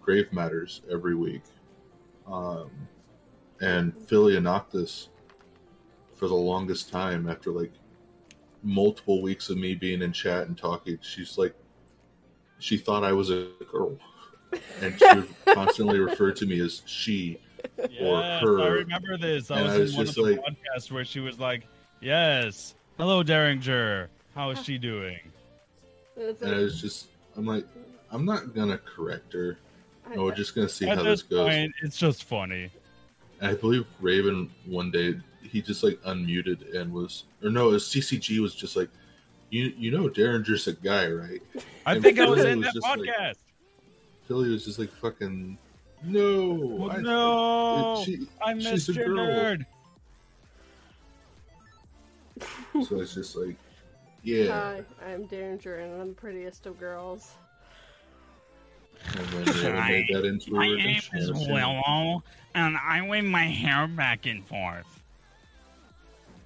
Grave Matters every week, um, and Philionoctus for the longest time, after like multiple weeks of me being in chat and talking, she's like, she thought I was a girl, and she would constantly refer to me as she. Or her. I remember this. I And was, I was in one of the like- podcasts where she was like, Yes. Hello, Dareinger. How is she doing? It's And I was just, I'm like, I'm not gonna correct her. No, we're just gonna see At how this this goes. point, it's just funny. I believe Raven one day he just like unmuted and was, or no, it was CCG was just like, you you know Dareinger's a guy, right? I And think I was Philly in was that just like- podcast. Philly was just like fucking, no, Oh, I- no, it- she- I she's missed a your girl. nerd. So it's just like, yeah. Hi, I'm Dareinger, and I'm the prettiest of girls. And then Raven made that into a My name is. Willow, and I wave my hair back and forth.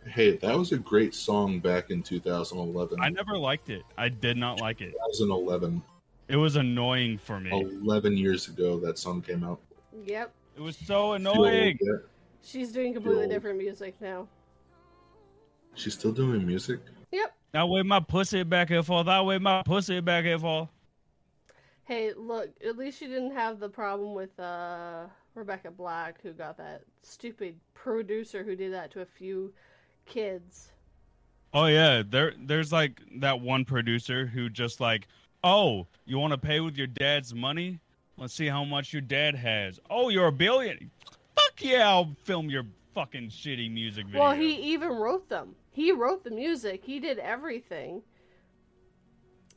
Hey, that was a great song back in 2011. I never liked it. I did not like it. 2011, It was annoying for me. 11 years ago, that song came out. Yep. It was so annoying. She's doing completely different music now. She's still doing music. Yep. That way my pussy back and for. That way my pussy back and for. Hey, look, at least she didn't have the problem with uh Rebecca Black who got that stupid producer who did that to a few kids. Oh yeah, there there's like that one producer who just like, oh, you want to pay with your dad's money? Let's see how much your dad has. Oh, you're a billion. Fuck yeah, I'll film your fucking shitty music video. Well, he even wrote them. He wrote the music. He did everything.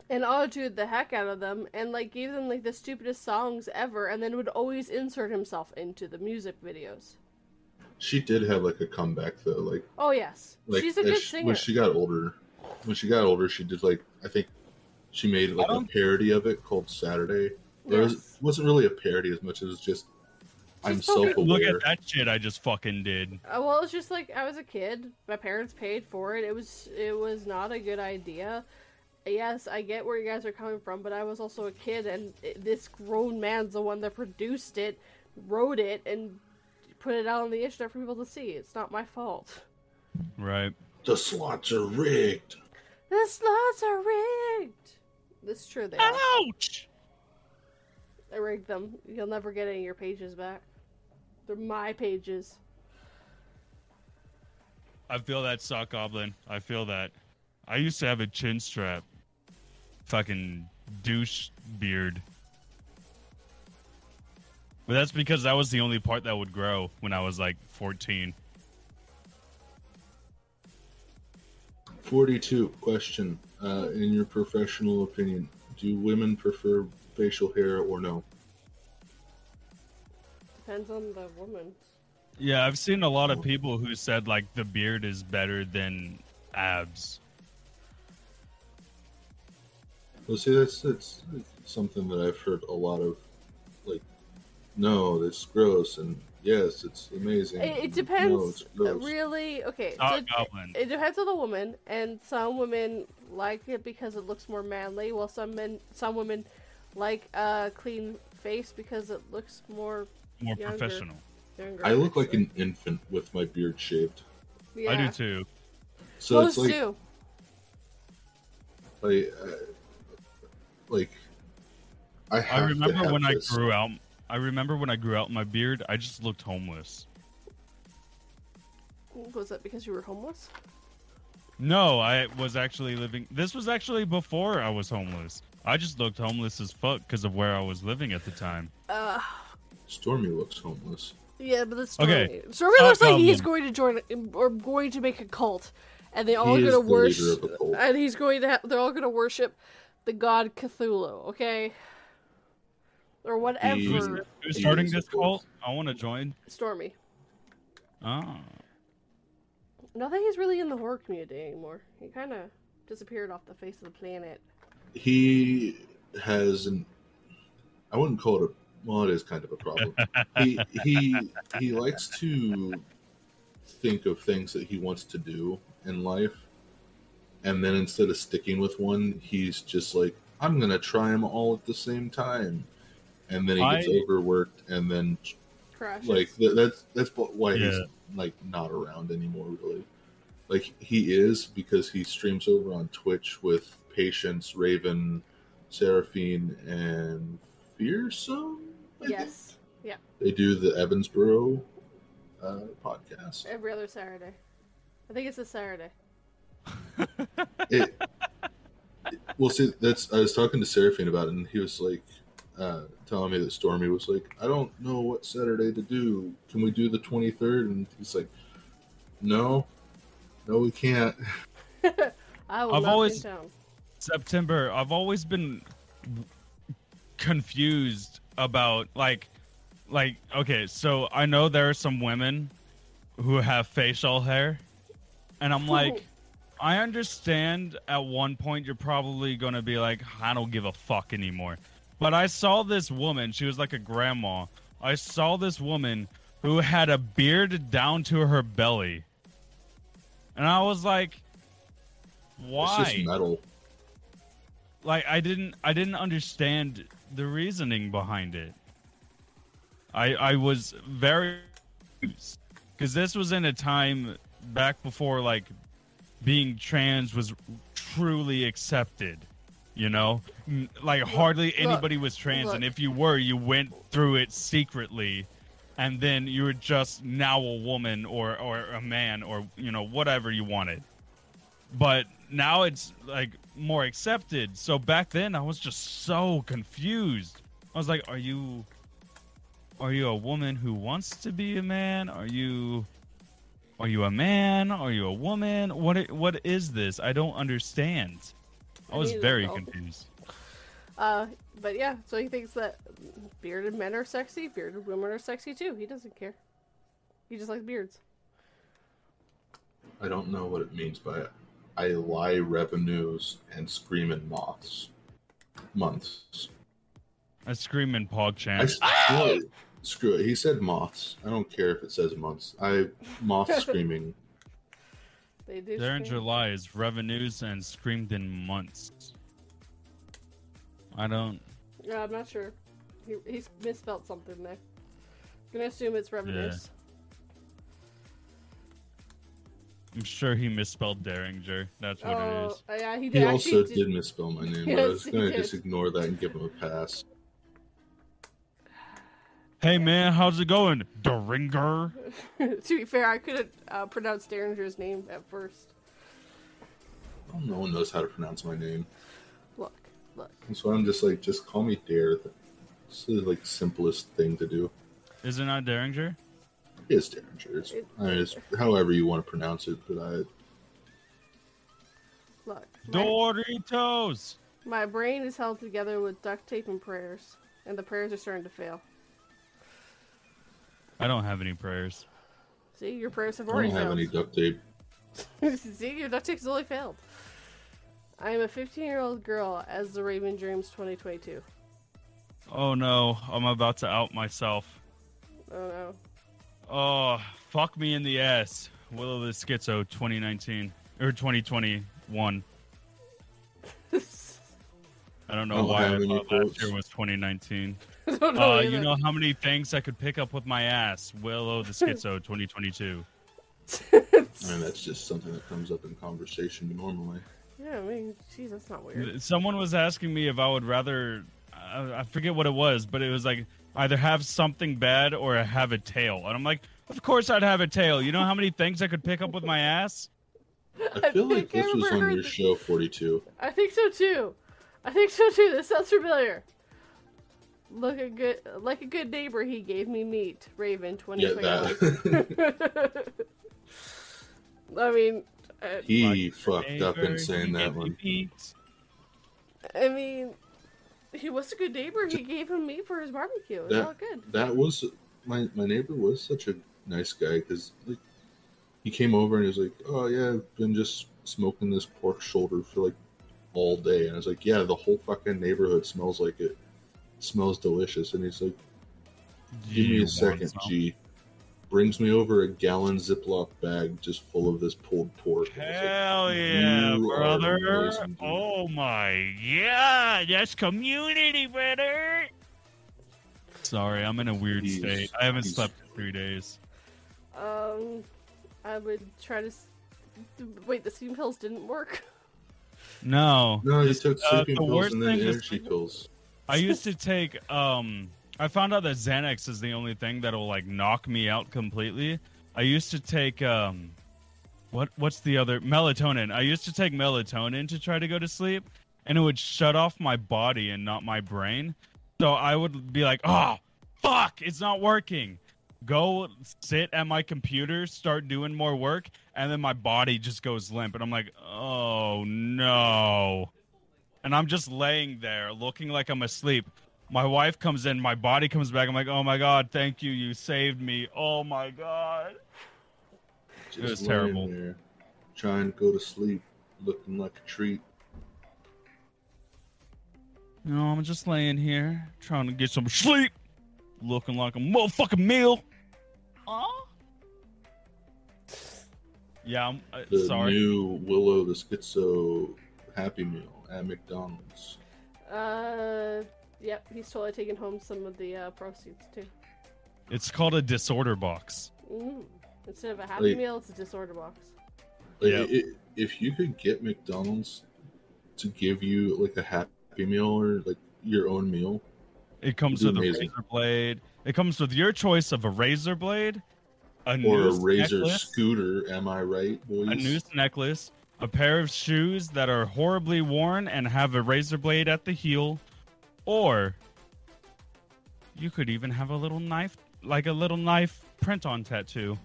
And auto-tuned the heck out of them and like gave them like the stupidest songs ever and then would always insert himself into the music videos. She did have like a comeback though. Like, Oh yes. like She's a good she- singer. when she got older. When she got older, she did like I think she made like a parody of it called Saturday. It was, Yes. wasn't really a parody as much as it was just I'm She's fucking- self-aware. Look at that shit I just fucking did. Uh, well, it's just like I was a kid. My parents paid for it. It was it was not a good idea. Yes, I get where you guys are coming from, but I was also a kid, and it, this grown man's the one that produced it, wrote it, and put it out on the internet for people to see. It's not my fault. Right. The slots are rigged. The slots are rigged. This is true. They are. Ouch! I rigged them. You'll never get any of your pages back. They're my pages. I feel that sock goblin. I feel that. I used to have a chin strap. Fucking douche beard. But that's because that was the only part that would grow when I was like 14. 42 question. Uh, in your professional opinion, do women prefer facial hair or no? Depends on the woman. Yeah, I've seen a lot of people who said like the beard is better than abs. Well, see, that's that's something that I've heard a lot of. Like, no, that's gross, and yes, it's amazing. It, it depends. No, it's gross. really, okay. Sock so- goblin. It depends on the woman, and some women like it because it looks more manly, while some men, some women like a clean face because it looks more More younger. professional. younger. I look like an infant with my beard shaved. Yeah. I do too. So Most it's like, do. like, uh, like, I I have to remember have when I grew out. I remember when I grew out my beard. I just looked homeless. Was that because you were homeless? No, I was actually living. This was actually before I was homeless. I just looked homeless as fuck because of where I was living at the time. Uh, Stormy looks homeless. yeah, but that's Stormy. Okay. Stormy Sock looks like um, he's goblin. going to join or going to make a cult, and they all He going to is the leader worship. of a cult. And he's going to. Ha- they're all going to worship the god Cthulhu. Okay. Or whatever. He's- Who's starting this cult. cult? I want to join. Stormy. Oh, Not that he's really in the horror community anymore. He kind of disappeared off the face of the planet. He has an. I wouldn't call it a. Well, it is kind of a problem. he he he likes to think of things that he wants to do in life, and then instead of sticking with one, he's just like, "I'm gonna try them all at the same time," and then he gets I- overworked, and then Crashes. like th- that's that's why he's like not around anymore really like he is because he streams over on twitch with patience raven seraphine and fearsome I think. Yes. Yeah. they do the evansboro uh, podcast Every other Saturday. I think it's a Saturday. it, well see that's i was talking to seraphine about it and he was like uh, telling me that stormy was like i don't know what saturday to do can we do the 23rd and he's like no no we can't I will I've always- be in town. September. I've always been confused about like, like okay. So I know there are some women who have facial hair, and I'm like, I understand. At one point, you're probably gonna be like, I don't give a fuck anymore. But I saw this woman. She was like a grandma. I saw this woman who had a beard down to her belly. and I was like, It's why? just metal. like I didn't I didn't understand the reasoning behind it. I I was very because this was in a time back before like being trans was truly accepted. You know, like hardly look, anybody was trans, and if you were, you went through it secretly, and then you were just now a woman or or a man or you know whatever you wanted but now it's like more accepted. So back then I was just so confused. I was like, "Are you are you a woman who wants to be a man? Are you are you a man? Are you a woman? What what is this? I don't understand." I I was very confused. Uh, but yeah, so he thinks that bearded men are sexy, bearded women are sexy too. He doesn't care. He just likes beards. I don't know what it means by I lie revenues and screaming moths. Months. I scream in pog I chant. s- no, screw it. He said moths. I don't care if it says months. I moth screaming. They do. There in scream. July is revenues and screamed in months. I don't. Yeah, I'm not sure. He he's misspelled something there. I'm Gonna assume it's revenues. I'm sure he misspelled Dareinger. That's what it Oh, is. uh, yeah, he He also actually did misspell my name, but I was gonna just ignore that and give him a pass. Hey man, how's it going? Deringer? to be fair, I couldn't uh, pronounce Dareinger's name at first. Oh, no one knows how to pronounce my name. Look, look. And so I'm just like, just call me Dare. It's the like simplest thing to do. Is it not Dareinger? It is Dareinger. It's, I mean, it's however you want to pronounce it, but I Look. My, Doritos! my brain is held together with duct tape and prayers, and the prayers are starting to fail. I don't have any prayers. See, your prayers have already failed. I don't have failed. any duct tape. See, your duct tape's only failed. I am a 15 year old girl as the Raven Dreams 2022. Oh no, I'm about to out myself. Oh no. Oh, fuck me in the ass. Willow the Schizo 2019. Or 2021. I don't know I why I thought last quotes. year was 2019. Know Uh, you know how many things I could pick up with my ass? Willow the Schizo 2022. I mean, that's just something that comes up in conversation normally. yeah, I mean, jeez, that's not weird. Someone was asking me if I would rather, I, I forget what it was, but it was like either have something bad or have a tail. And I'm like, of course I'd have a tail. You know how many things I could pick up with my ass? I feel I like think I this was on your heard- show 42. I think so too. I think so too. This sounds familiar. Look a good, like a good neighbor. He gave me meat. Raven Yeah, 2021. that. I mean, uh, he Like, fucked up in saying that one. beat. I mean, he was a good neighbor. He gave him meat for his barbecue. It was That- all good. That was my my neighbor was such a nice guy because like he came over and he was like, "Oh yeah, I've been just smoking this pork shoulder for like all day," and I was like, "Yeah, the whole fucking neighborhood smells like it. smells delicious." And he's like, "Give me a second, some? G." Brings me over a gallon Ziploc bag just full of this pulled pork. and I was like, Hell yeah, brother! amazing. Oh my yeah, that's community, brother. Sorry, I'm in a weird He's- state. I haven't he's- slept in three days. Um, I would try to. S- Wait, the steam pills didn't work. No, No, he This- took uh, sleeping the pills worst and then energy pills. I used to take um I found out that Xanax is the only thing that'll like knock me out completely. I used to take um what what's the other melatonin. I used to take melatonin to try to go to sleep and it would shut off my body and not my brain. So I would be like, "Oh, fuck, it's not working." Go sit at my computer, start doing more work, and then my body just goes limp and I'm like, "Oh no." and I'm just laying there looking like I'm asleep. My wife comes in, my body comes back. I'm like, oh my god, thank you, you saved me. Oh my god. Just was terrible. There, trying to go to sleep, looking like a treat. You know, I'm just laying here trying to get some sleep, looking like a motherfucking meal. Aw. Yeah, I'm uh, The sorry. new Willow the Schizo Happy Meal at McDonald's. Uh, yep, he's totally taking home some of the uh, proceeds too. It's called a disorder box. Mm. Instead of a happy Like- meal, it's a disorder box. Like, Yeah. i- if you could get McDonald's to give you like a Happy Meal or like your own meal, It comes It's with a razor blade. It comes with your choice of a razor blade, a or a Razor necklace, scooter, am I right, boys? a noose necklace, a pair of shoes that are horribly worn and have a razor blade at the heel, or you could even have a little knife, like a little knife print-on tattoo.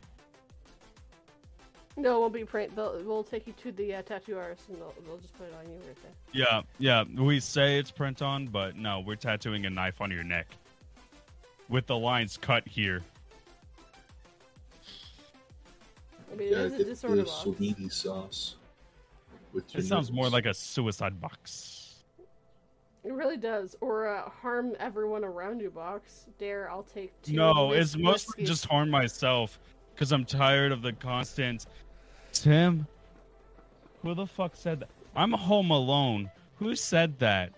No, it won't be print. They'll, we'll take you to the uh, tattoo artist and they'll, they'll just put it on you right there. Yeah, yeah. We say it's print on, but no, we're tattooing a knife on your neck with the lines cut here. I mean, yeah, it is a get disorder the box. sauce. With It sounds more like a suicide box. It really does. Or a harm everyone around you box. Dare, I'll take two. No, it's mostly just harm myself because I'm tired of the constant. Tim, who the fuck said that? I'm home alone. Who said that?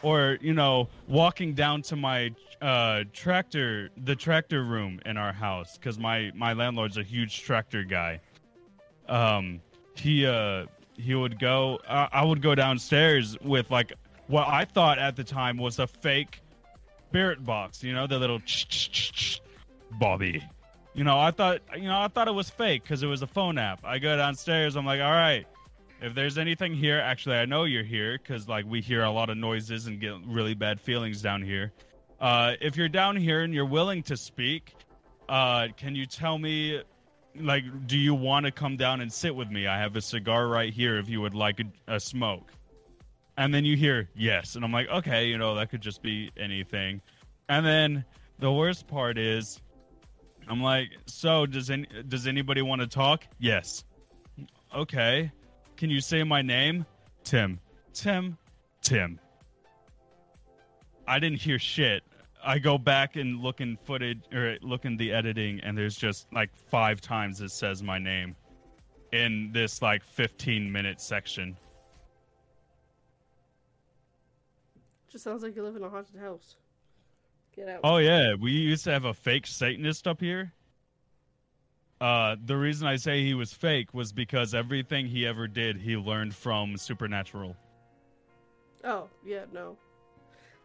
Or you know, walking down to my uh, tractor, the tractor room in our house, because my my landlord's a huge tractor guy. Um, he uh he would go. Uh, I would go downstairs with like what I thought at the time was a fake spirit box. You know, the little Bobby. You know, I thought you know I thought it was fake because it was a phone app. I go downstairs. I'm like, all right, if there's anything here, actually, I know you're here because like we hear a lot of noises and get really bad feelings down here. Uh, if you're down here and you're willing to speak, uh, can you tell me, like, do you want to come down and sit with me? I have a cigar right here. If you would like a, a smoke, and then you hear yes, and I'm like, okay, you know that could just be anything. And then the worst part is, I'm like, so does any does anybody want to talk? Yes. Okay. Can you say my name? Tim. Tim. Tim. I didn't hear shit. I go back and look in footage or look in the editing, and there's just like five times it says my name in this like 15 minute section. Just sounds like you live in a haunted house. Get out. Oh yeah, we used to have a fake Satanist up here. Uh, the reason I say he was fake was because everything he ever did, he learned from Supernatural. Oh, yeah, no.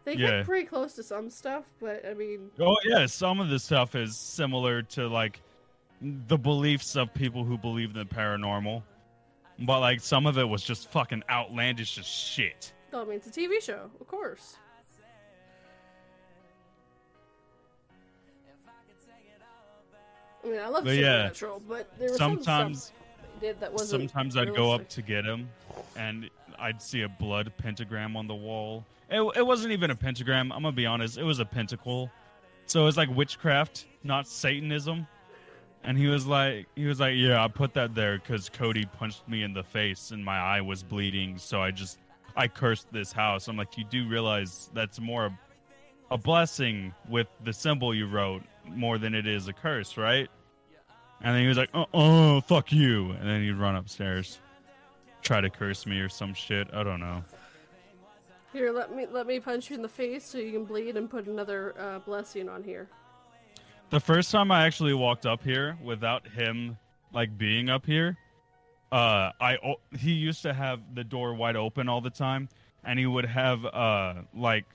They Yeah. get pretty close to some stuff, but I mean, Oh yeah, some of the stuff is similar to like the beliefs of people who believe in the paranormal, but like some of it was just fucking outlandish as shit. No, I mean, it's a TV show, of course. I mean, I love But yeah, Supernatural, but there was some Sometimes, they did that wasn't. sometimes I'd go up to get him, and I'd see a blood pentagram on the wall. It, it wasn't even a pentagram. I'm gonna be honest. It was a pentacle. So it was like witchcraft, not Satanism. And he was like, he was like, yeah, I put that there because Cody punched me in the face and my eye was bleeding. So I just, I cursed this house. I'm like, you do realize that's more a, a blessing with the symbol you wrote more than it is a curse, right? And then he was like, oh, oh, fuck you. And then he'd run upstairs, try to curse me or some shit. I don't know. Here, let me let me punch you in the face so you can bleed and put another uh, blessing on here. The first time I actually walked up here without him like being up here, uh, I he used to have the door wide open all the time, and he would have uh like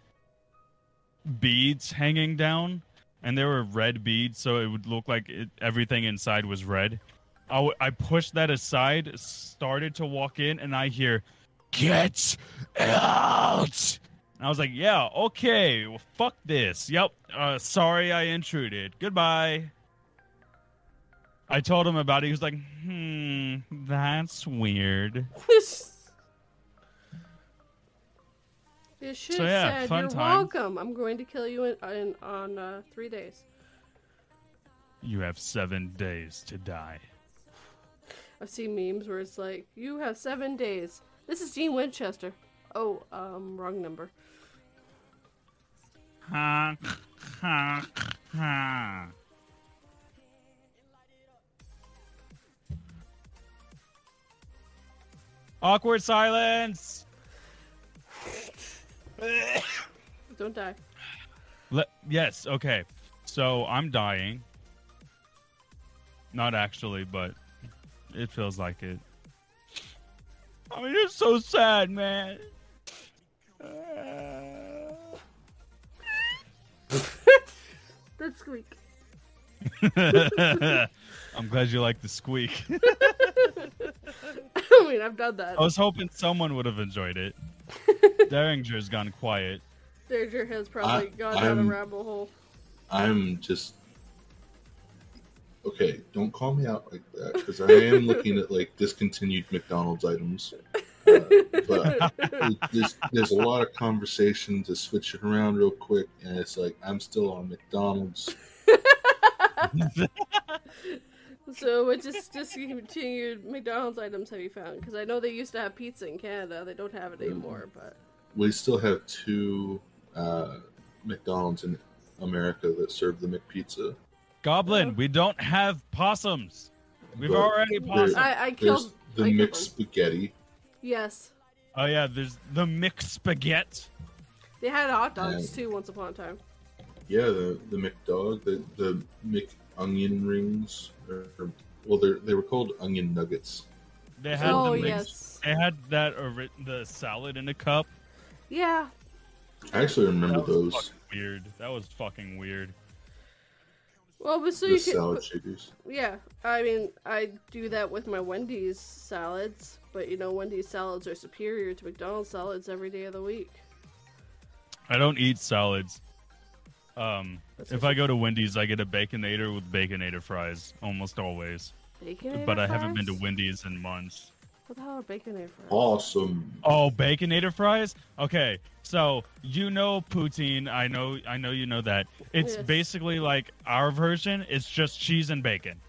beads hanging down, and they were red beads, so it would look like it, everything inside was red. I, w- I pushed that aside, started to walk in, and I hear, "Get out!" And I was like, yeah, okay, well, fuck this. Yep, uh, sorry I intruded. Goodbye. I told him about it. He was like, hmm, that's weird. You should So, have yeah, said fun you're times. welcome. I'm going to kill you in, in on uh, three days. You have seven days to die. I've seen memes where it's like, "You have seven days." This is Dean Winchester. Oh, um, wrong number. Ha, ha, ha. Awkward silence. Don't die. Le- yes, okay. So I'm dying. Not actually, but it feels like it. I mean, it's so sad, man. That squeak. I'm glad you like the squeak. I mean, I've done that. I was hoping someone would have enjoyed it. Dareinger's gone quiet. Danger has probably I- gone down I'm- a rabbit hole. I'm just okay. Don't call me out like that because I am looking at like discontinued McDonald's items. Uh, but there's there's a lot of conversation to switch it around real quick, and it's like I'm still on McDonald's. So, what just discontinued McDonald's items have you found? Because I know they used to have pizza in Canada. They don't have it anymore, but We still have two uh, McDonald's in America that serve the McPizza. Goblin, we don't have possums. We've But already there- possum. I, I There's killed. the I killed mixed them. spaghetti. Yes, Oh yeah, there's the mixed spaghetti. they had hot dogs Yeah. too once upon a time. Yeah, the the McDog, the the Mc onion rings, or, or- well, they they were called onion nuggets. They had Oh the mixed. yes, They had that ori- the salad in a cup. yeah. I actually remember That was those. weird. That was fucking weird. Well, but so The you can. salad shakers. Yeah, I mean, I do that with my Wendy's salads, but you know, Wendy's salads are superior to McDonald's salads every day of the week. I don't eat salads. Um, That's if I go to Wendy's, I get a baconator with baconator fries almost always. Bacon. but I haven't been to Wendy's in months. What the hell are baconator fries? Awesome. Oh, baconator fries? Okay, so you know poutine. I know, I know you know that. It's Yes. basically like our version. It's just cheese and bacon.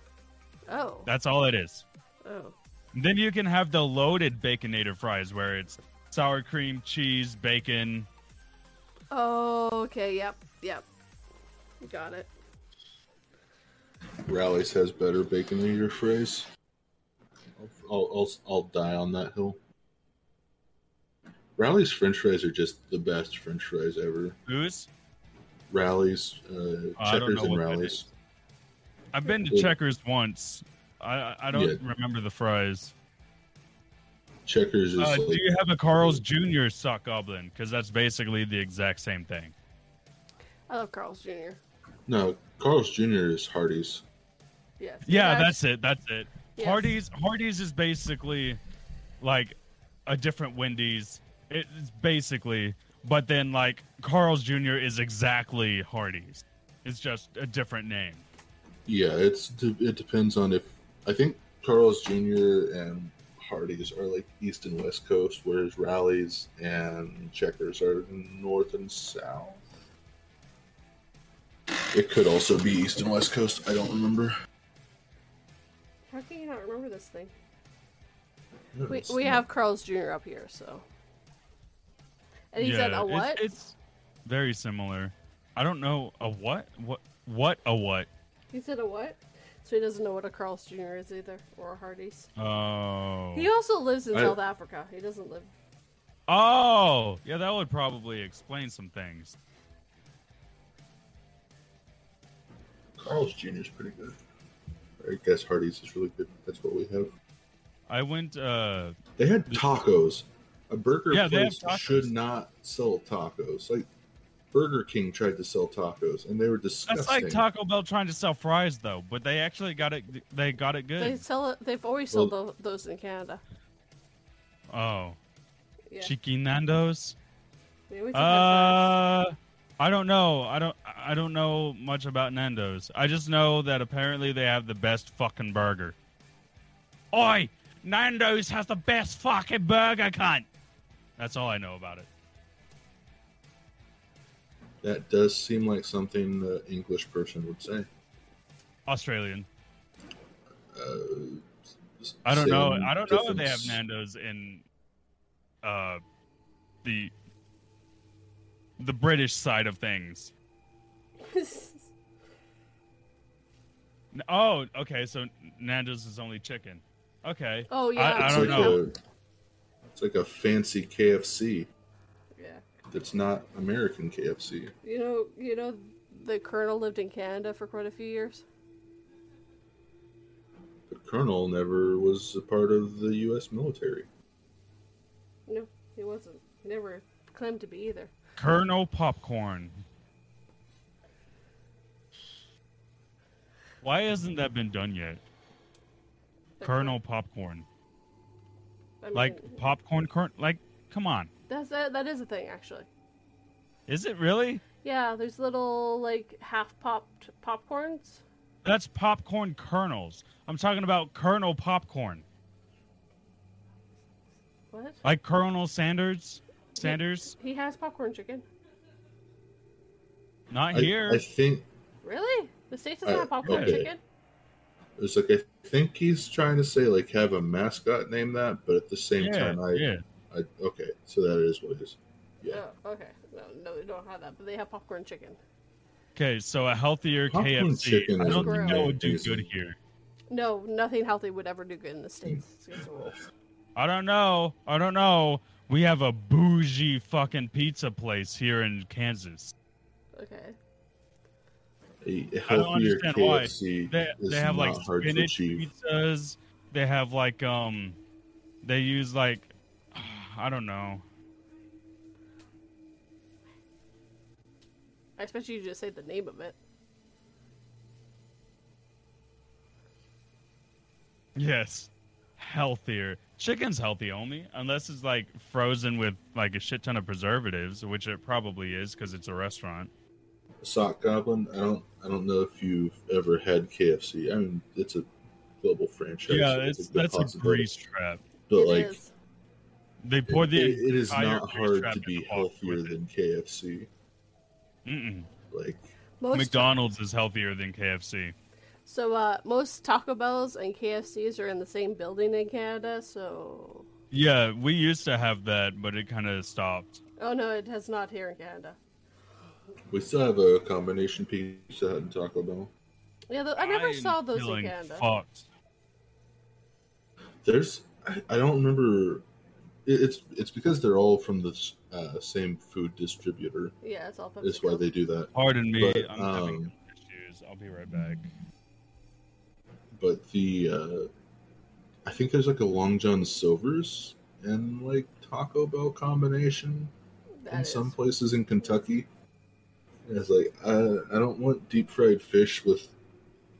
Oh. That's all it is. Oh. Then you can have the loaded baconator fries, where it's sour cream, cheese, bacon. Oh. Okay. Yep. Yep. Got it. Rally's has better baconator fries. I'll, I'll, I'll die on that hill. Rally's French fries are just the best French fries ever. Who's? Rally's, uh, Oh, checkers, and what rallies. I've been to Yeah. Checkers once. I I- I don't Yeah. remember the fries. Checkers is Uh, like do you have a Carl's Jr. sock goblin? Because that's basically the exact same thing. I love Carl's Jr. no Carl's Jr. is Hardee's. Yes. Yeah, That's- that's it. That's it. Yes. Hardee's Hardee's is basically like a different Wendy's. It's basically, but then like Carl's Jr. is exactly Hardee's. It's just a different name. Yeah, it's it depends on if I think Carl's Jr. and Hardee's are like East and West Coast, whereas Rally's and Checkers are North and South. It could also be East and West Coast. I don't remember. How can you not remember this thing? We, we not- have Carl's Jr. up here, so. And he said a it's- what? It's, very similar. I don't know a what what what a what. He said a what? So he doesn't know what a Carl's Jr. is either, or a Hardee's. Oh. He also lives in I- South Africa. He doesn't live. Oh, yeah, that would probably explain some things. Carl's Jr. is pretty good. I guess Hardee's is really good. That's what we have. I went uh They had tacos. A burger Yeah, place should not sell tacos. Like Burger King tried to sell tacos, and they were disgusting. that's like Taco Bell trying to sell fries though, but they actually got it they got it good. They sell it. They've always sold those in Canada. Oh. Yeah. Chicken Nando's? They always have fries. Uh I don't know. I don't I don't know much about Nando's. I just know that apparently they have the best fucking burger. Oi! Nando's has the best fucking burger, cunt. That's all I know about it. That does seem like something an English person would say. Australian. Uh, I don't know. I don't know if they have. Nando's in uh the the British side of things. Oh, okay. So Nando's is only chicken. Okay. oh yeah. I It's don't like know. a- It's like a fancy KFC Yeah. that's not American KFC. You know, you know, the colonel lived in Canada for quite a few years. The Colonel never was a part of the U.S. military. No, he wasn't. He never claimed to be either. Colonel Popcorn. Why hasn't that been done yet? But Colonel Popcorn. I mean, Like popcorn corn like come on. that's that. That is a thing, actually. Is it really? Yeah, there's little like half popped popcorns. That's popcorn kernels. I'm talking about Colonel Popcorn. What? Like Colonel Sanders? Sanders? He has popcorn chicken. Not I, here. I think Really? The states doesn't Uh, have popcorn okay. chicken. it's like I think he's trying to say like have a mascot name that, but at the same yeah, time, I, yeah. I okay, so that is what it is. Yeah. Oh, okay. No, no, they don't have that, but they have popcorn chicken. Okay, so a healthier Popcorn KFC. chicken I don't think that would do amazing. good here. No, nothing healthy would ever do good in the states. It's against the rules. I don't know. I don't know. We have a bougie fucking pizza place here in Kansas. Okay. A I don't healthier understand why. They they have like spinach pizzas. They have like um, they use like, I don't know. I expect you to just say the name of it. Yes, healthier. Chicken's healthy only unless it's like frozen with like a shit ton of preservatives, which it probably is because it's a restaurant. Sock Goblin. I don't. I don't know if you've ever had KFC. I mean, it's a global franchise. yeah, so it's a that's a possibility. grease trap. But It like, is. They pour it, the it- it is not hard to be healthier than KFC. Mm-mm. Like, Most McDonald's is healthier than KFC. So uh, most Taco Bells and KFCs are in the same building in Canada. So Yeah, we used to have that, but it kind of stopped. oh no, it has not here in Canada. we still have a combination Pizza Hut and Taco Bell. Yeah, th- I never I'm saw those in Canada. Fucked. There's. I, I don't remember. It, it's it's because they're all from the uh, same food distributor. Yeah, it's all Is why they do that. Pardon me, But, I'm having um, issues. I'll be right back. But the uh, I think there's like a Long John Silver's and like Taco Bell combination That in is. some places in Kentucky. And it's like I I don't want deep fried fish with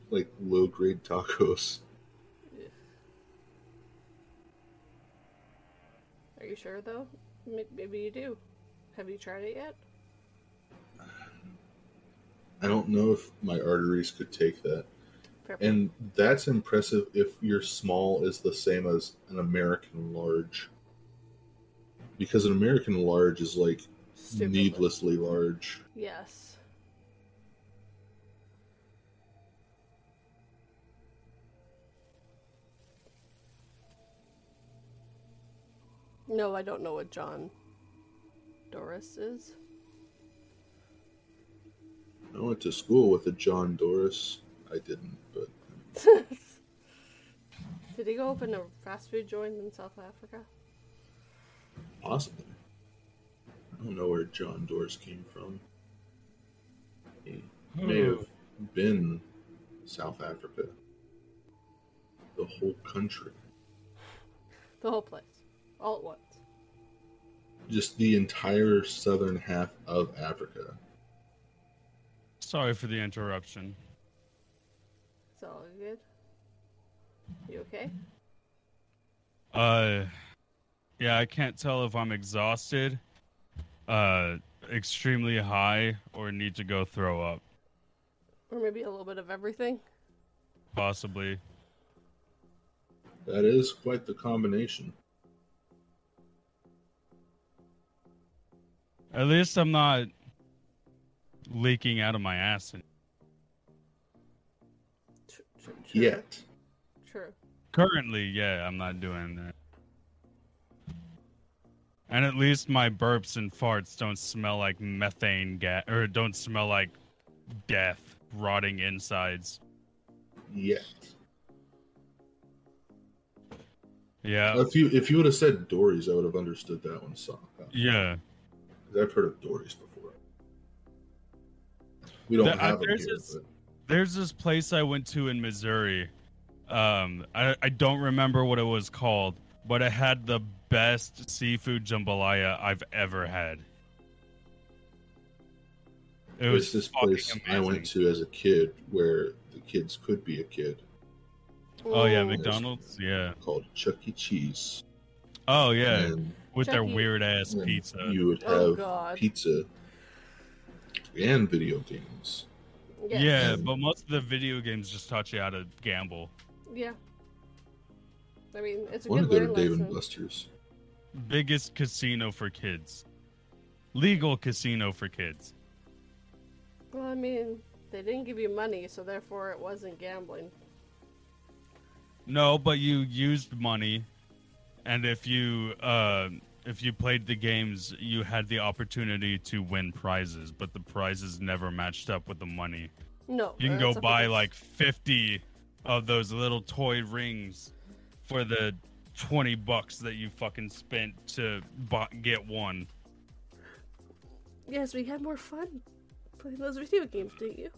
like low grade tacos. Are you sure though? Maybe you do. Have you tried it yet? I don't know if my arteries could take that. And that's impressive if your small is the same as an American large. Because an American large is like Stupid. needlessly large. Yes. No, I don't know what John Dory's is. I went to school with a John Doris. I didn't, Did he go open a fast food joint in South Africa? possibly. I don't know where John Dory's came from. He may have been South Africa. The whole country. The whole place. All at once. Just the entire southern half of Africa. Sorry for the interruption. It's all good. You okay? Uh, yeah, I can't tell if I'm exhausted, uh, extremely high, or need to go throw up. Or maybe a little bit of everything? Possibly. That is quite the combination. At least I'm not leaking out of my ass. Tr- true. Yet. True. Currently, yeah, I'm not doing that. And at least my burps and farts don't smell like methane gas, or don't smell like death, rotting insides. Yet. Yeah. If you if you would have said Dories, I would have understood that one song. Yeah. I've heard of Dories before. We don't The- uh, have them there's here, this- but There's this place I went to in Missouri. Um, I, I don't remember what it was called, but it had the best seafood jambalaya I've ever had. It was this fucking place I went to as a kid where the kids could be a kid Oh yeah. McDonald's. Yeah. called Chuck E. Cheese. Oh yeah, And with their E. weird ass pizza. You would Oh have god. pizza and video games. Yes. Yeah, but most of the video games just taught you how to gamble. Yeah. I mean, it's a I want good to go Dave lesson. and Buster's. Biggest casino for kids. Legal casino for kids. Well, I mean, they didn't give you money, so therefore it wasn't gambling. No, but you used money, and if you uh, if you played the games, you had the opportunity to win prizes, but the prizes never matched up with the money. No. You can go buy like fifty of those little toy rings for the twenty bucks that you fucking spent to get one. Yes, we had more fun playing those video games, didn't you?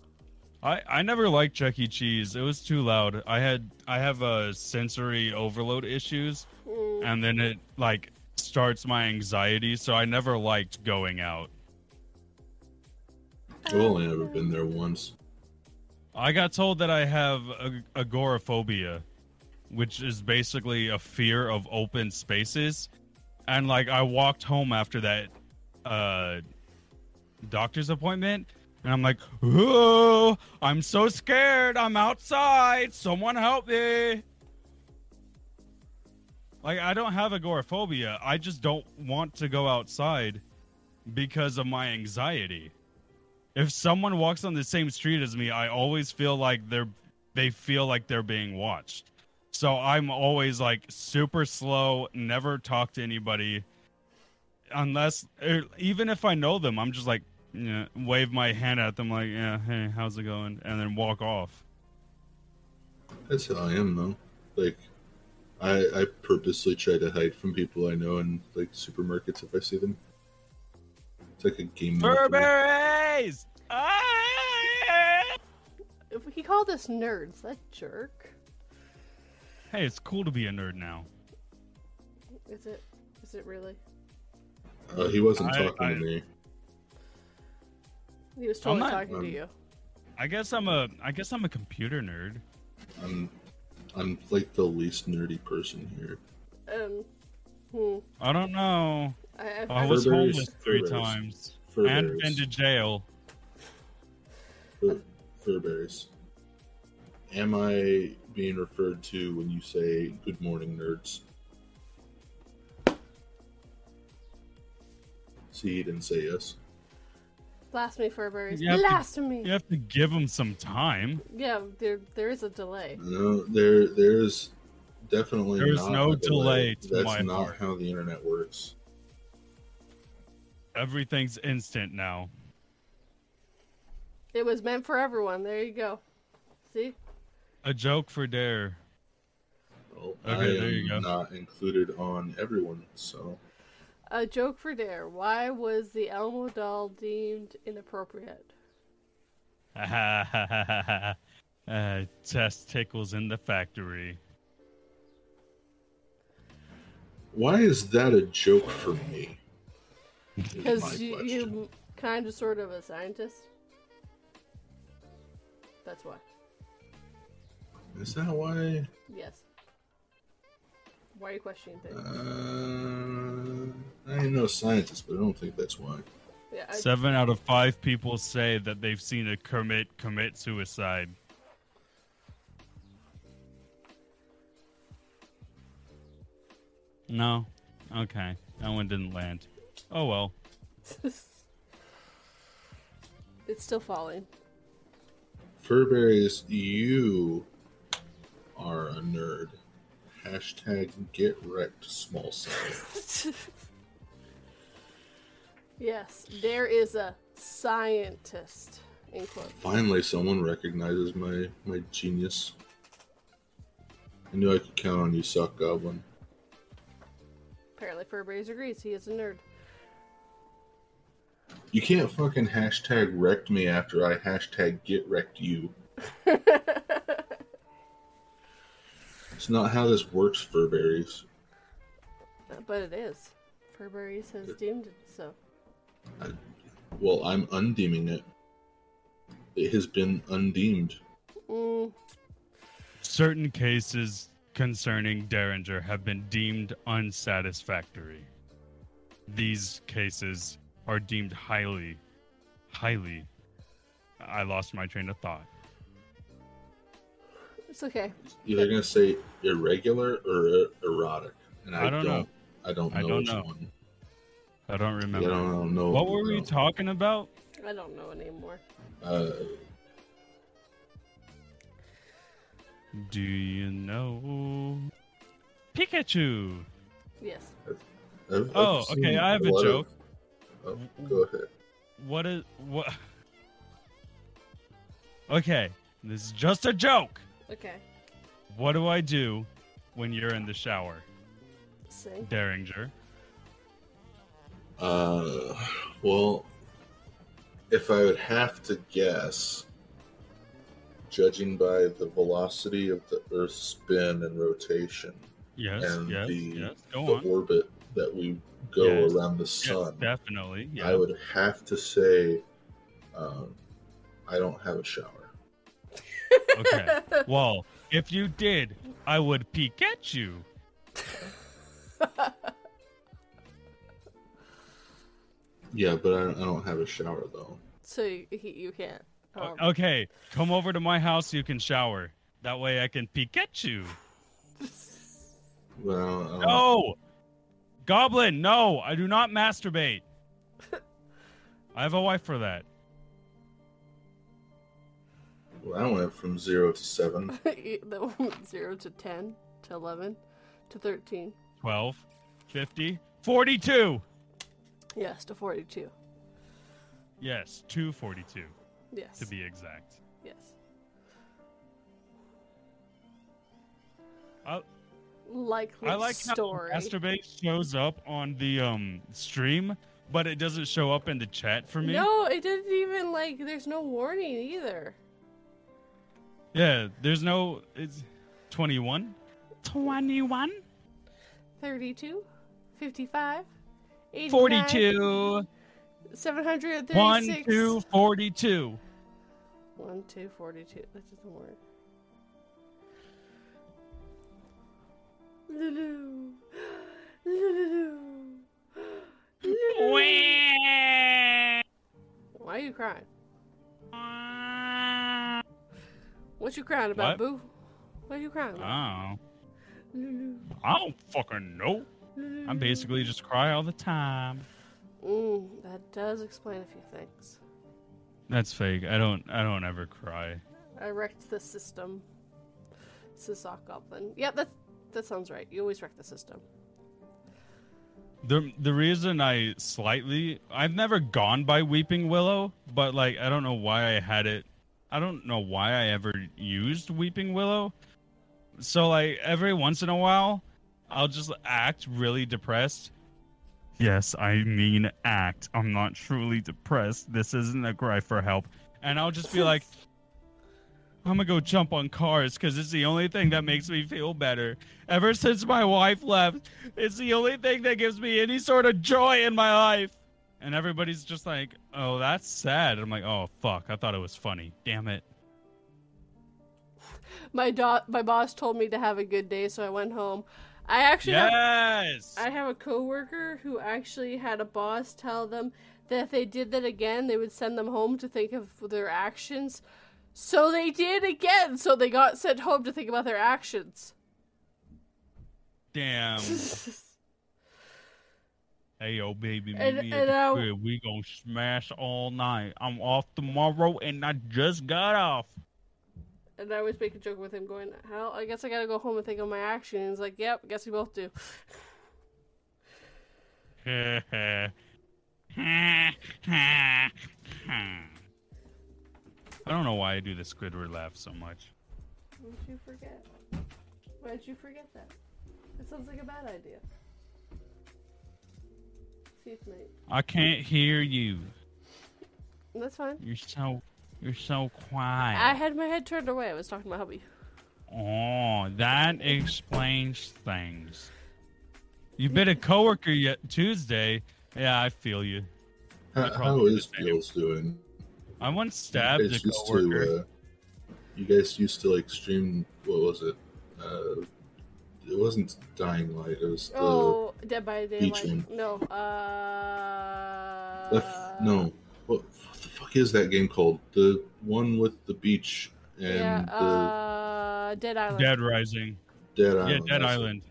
I, I never liked Chuck E. Cheese. It was too loud. I had I have uh, sensory overload issues, Mm, and then it like starts my anxiety. So I never liked going out. I've only ever been there once. I got told that I have ag- agoraphobia, which is basically a fear of open spaces. And like I walked home after that uh doctor's appointment and I'm like, "Oh, I'm so scared. I'm outside. Someone help me." Like I don't have agoraphobia. I just don't want to go outside because of my anxiety if someone walks on the same street as me, I always feel like they're they feel like they're being watched. So I'm always like super slow, never talk to anybody unless er, even if I know them, I'm just like yeah, wave my hand at them like, "Yeah, hey, how's it going?" and then walk off. That's how I am though. Like I I purposely try to hide from people I know in like supermarkets if I see them. It's like a game. mode for me. Burberries! Ah! If he called us nerds, that jerk. Hey, it's cool to be a nerd now. Is it? Is it really? Uh, he wasn't I- talking I- to me. He was totally not- talking um, to you. I guess I'm a I guess I'm a computer nerd. I'm I'm like the least nerdy person here. Um, hmm. I don't know. I, I, I I was Furberries, homeless three Furberries. times and been to jail. Fur, Furberries. Am I being referred to when you say "Good morning, nerds"? See, he didn't say yes. Blasphemy Furberries. You have to- Blasphemy. You have to give them some time. Yeah, there there is a delay. No, there, there's definitely There's no a delay to That's my not heart. how the internet works. Everything's instant now. It was meant for everyone. There you go. See? A joke for Dare. Well, Okay, I there you am go. not included on everyone, so A joke for Dare. Why was the Elmo doll deemed inappropriate? uh, test tickles in the factory. why is that a joke for me? Because you, question. you kind of sort of a scientist. That's why. Is that why? Yes. Why are you questioning things? Uh, I ain't no scientist, but I don't think that's why. yeah, I, Seven out of five people say that they've seen a Kermit commit suicide. No? Okay. That one didn't land. Oh well. it's still falling. Furberries, you are a nerd. Hashtag get wrecked, small cell. yes, there is a scientist. In quotes. Finally, someone recognizes my my genius. I knew I could count on you, Suck Goblin. Apparently, Furberries agrees. He is a nerd. You can't fucking hashtag wrecked me after I hashtag get wrecked you. It's not how this works, Furberries. but it is. Furberries has deemed it so. Well, I'm undeeming it. It has been undeemed. Mm, Certain cases concerning Dareinger have been deemed unsatisfactory. These cases are deemed highly, highly. I lost my train of thought. It's okay. Either gonna say irregular or er- erotic, and I, I don't know. I don't know I don't know. one. I don't remember. I remember. don't know. What were we no. talking about? I don't know anymore. Uh, Do you know Pikachu? Yes. I've- I've Oh, okay, I have a lot of- joke. oh, go ahead. What is what? Okay, this is just a joke. Okay. What do I do when you're in the shower, Sing. Dareinger? Uh, well, if I would have to guess, judging by the velocity of the Earth's spin and rotation, Yes, and yes, the, yes. The orbit that we go Yes, around the Yes, sun, definitely. Yeah. I would have to say, um, I don't have a shower. Okay. well, if you did, I would peek at you. Yeah, but I, I don't have a shower though. So you, you can't. Um, Okay, come over to my house. You can shower. That way, I can peek at you. Well, I No, Goblin. No, I do not masturbate. I have a wife for that. Well, I went from zero to seven. that went zero to ten to eleven to thirteen. 12, 50, 42. Yes, to forty-two. Yes, 242 Yes. to be exact. Yes. I, Likely I like story. how masturbate shows up on the um stream, but it doesn't show up in the chat for me. No, it doesn't even like. There's no warning either. Yeah, there's no. It's 21. 21. 32, 55, 89, 42. 736. 1, 2, 42. 1, 2, 42. That doesn't work. Lulu. Lulu. Lulu. Why are you crying? What you crying about, What? boo? What are you crying about? Oh, Lulu. I don't fucking know. I basically just cry all the time. Mm, that does explain a few things. That's fake. I don't. I don't ever cry. I wrecked the system. Sisok Goblin. Yeah, that that sounds right. You always wreck the system. The the reason I slightly I've never gone by Weeping Willow, but like I don't know why I had it. I don't know why I ever used Weeping Willow. So like every once in a while, I'll just act really depressed. Yes, I mean act. I'm not truly depressed. This isn't a cry for help. And I'll just be like I'm gonna go jump on cars because it's the only thing that makes me feel better. Ever since my wife left, it's the only thing that gives me any sort of joy in my life. And everybody's just like, oh, that's sad. I'm like, oh, fuck. I thought it was funny. Damn it. My do- my boss told me to have a good day, so I went home. I actually have, Yes. I have a coworker who actually had a boss tell them that if they did that again, they would send them home to think of their actions. So they did again. So they got sent home to think about their actions. Damn. hey, yo, baby, meet And- me and at the crib. We gonna smash all night. I'm off tomorrow, and I just got off. And I always make a joke with him, going, "Hell, I guess I gotta go home and think of my actions." He's like, "Yep, I guess we both do." I don't know why I do the Squidward laugh so much. Why did you forget? Why did you forget that? It sounds like a bad idea. Teeth mate. I can't hear you. That's fine. You're so you're so quiet. I had my head turned away. I was talking to my hubby. Oh, that explains things. You've been a coworker yet Tuesday. Yeah, I feel you. How, That's how probably is the same. Beals doing? I once stabbed a coworker. to. Uh, you guys used to like stream. What was it? Uh, it wasn't Dying Light. It was the oh, Dead by beach Daylight. one. No. Uh. Left, no. What, what the fuck is that game called? The one with the beach and Yeah. the Uh, Dead Island. Dead Rising. Dead Island. Yeah, Dead that's it. Island.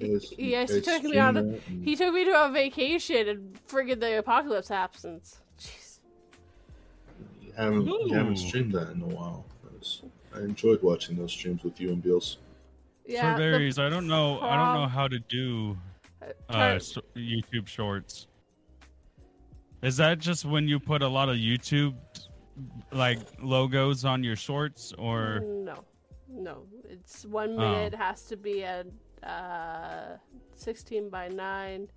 You guys- He you actually guys took me on a- and- He took me to a vacation and friggin' the apocalypse happens. Jeez. You haven't, you haven't streamed that in a while. That was- I enjoyed watching those streams with you and Beals. Yeah. For the- berries, I don't know. I don't know how to do uh, uh, try- s- YouTube Shorts. Is that just when you put a lot of YouTube like logos on your shorts, or No, no. It's one minute. Has to be a uh, sixteen by nine.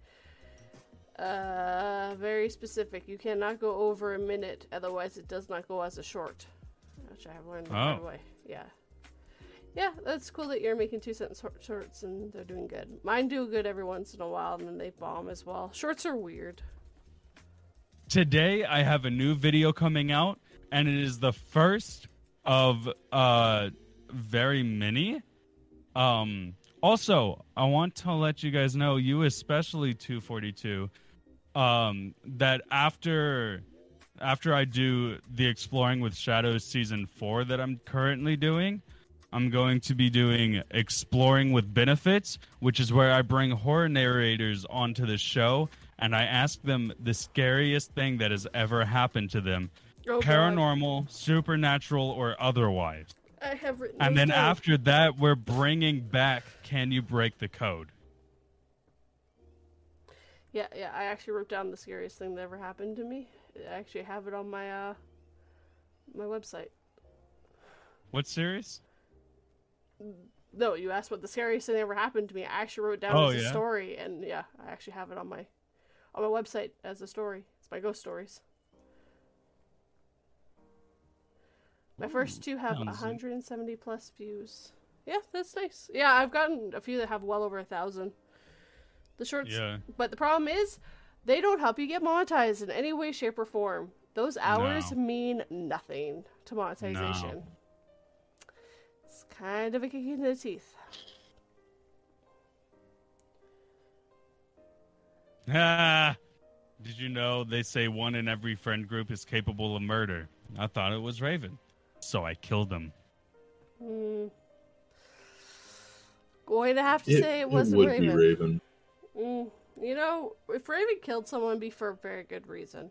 Uh, very specific. You cannot go over a minute, otherwise it does not go as a short. Which I have learned the hard Oh. way. Yeah. Yeah, that's cool that you're making two sentence short- shorts and they're doing good. Mine do good every once in a while, and then they bomb as well. Shorts are weird. today I have a new video coming out, and it is the first of uh very many. Um, also, I want to let you guys know, you especially 242, um, that after after I do the Exploring with Shadows season four that I'm currently doing, I'm going to be doing Exploring with Benefits, which is where I bring horror narrators onto the show and I ask them the scariest thing that has ever happened to them Oh, God. paranormal, supernatural, or otherwise. I have written. And then down. after that, we're bringing back Can You Break the Code? Yeah, yeah. I actually wrote down the scariest thing that ever happened to me. I actually have it on my uh my website. What series? No, you asked what the scariest thing that ever happened to me. I actually wrote down Oh, as a story, and yeah, I actually have it on my on my website as a story. It's my ghost stories. My first two have sounds- 170 plus views. Yeah, that's nice. Yeah, I've gotten a few that have well over a thousand. The shorts, Yeah. but the problem is, they don't help you get monetized in any way, shape, or form. Those hours No. mean nothing to monetization. It's kind of a kick in the teeth. Ah, did you know they say one in every friend group is capable of murder? I thought it was Raven. So I killed him. Hmm. Going to have to It, say it it wasn't would Raven. be Raven. Mm, you know, if Raven killed someone, it'd be for a very good reason.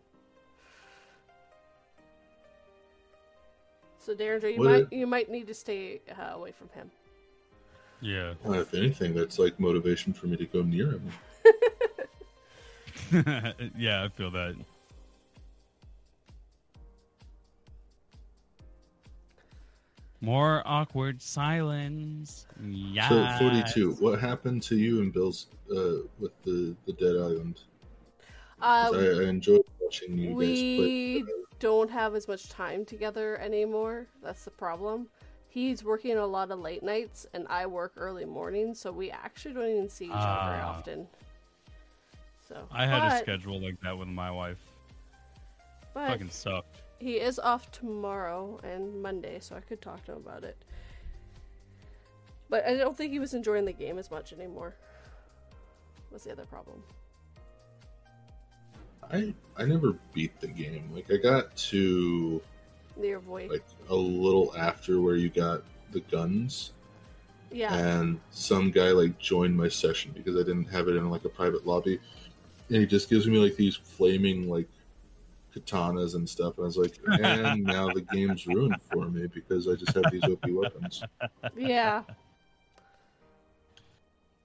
So, Dareinger, you Would might it? you might need to stay uh, away from him. Yeah. Well, if anything, that's like motivation for me to go near him. yeah, I feel that. More awkward silence. Yeah. So, 42, what happened to you and Bill's uh, with the, the Dead Island? Uh, I, I enjoyed watching you guys we play. don't have as much time together anymore. That's the problem. He's working a lot of late nights, and I work early mornings, so we actually don't even see each other very Ah. often. So I had a schedule like that with my wife. But Fucking sucked. He is off tomorrow and Monday, so I could talk to him about it. But I don't think he was enjoying the game as much anymore. What's the other problem? I, I never beat the game. Like, I got to Near void. like a little after where you got the guns, yeah. and some guy like joined my session because I didn't have it in like a private lobby, and he just gives me like these flaming like katanas and stuff. And I was like, and now the game's ruined for me because I just have these OP weapons. yeah.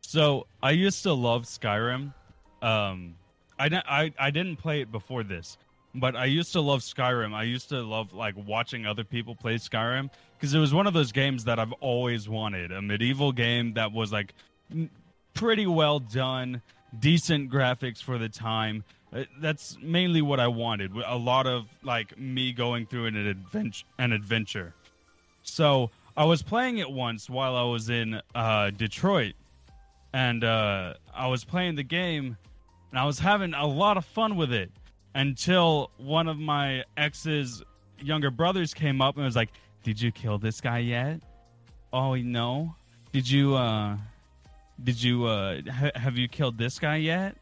So I used to love Skyrim. Um, I, di- I I didn't play it before this, but I used to love Skyrim. I used to love like watching other people play Skyrim because it was one of those games that I've always wanted. A medieval game that was like n- pretty well done, decent graphics for the time. Uh, That's mainly what I wanted. A lot of like me going through an adventure. An adventure. So I was playing it once while I was in uh, Detroit, and uh, I was playing the game, and I was having a lot of fun with it until one of my ex's younger brothers came up and was like, "Did you kill this guy yet?" Oh no. Did you uh did you uh ha- have you killed this guy yet?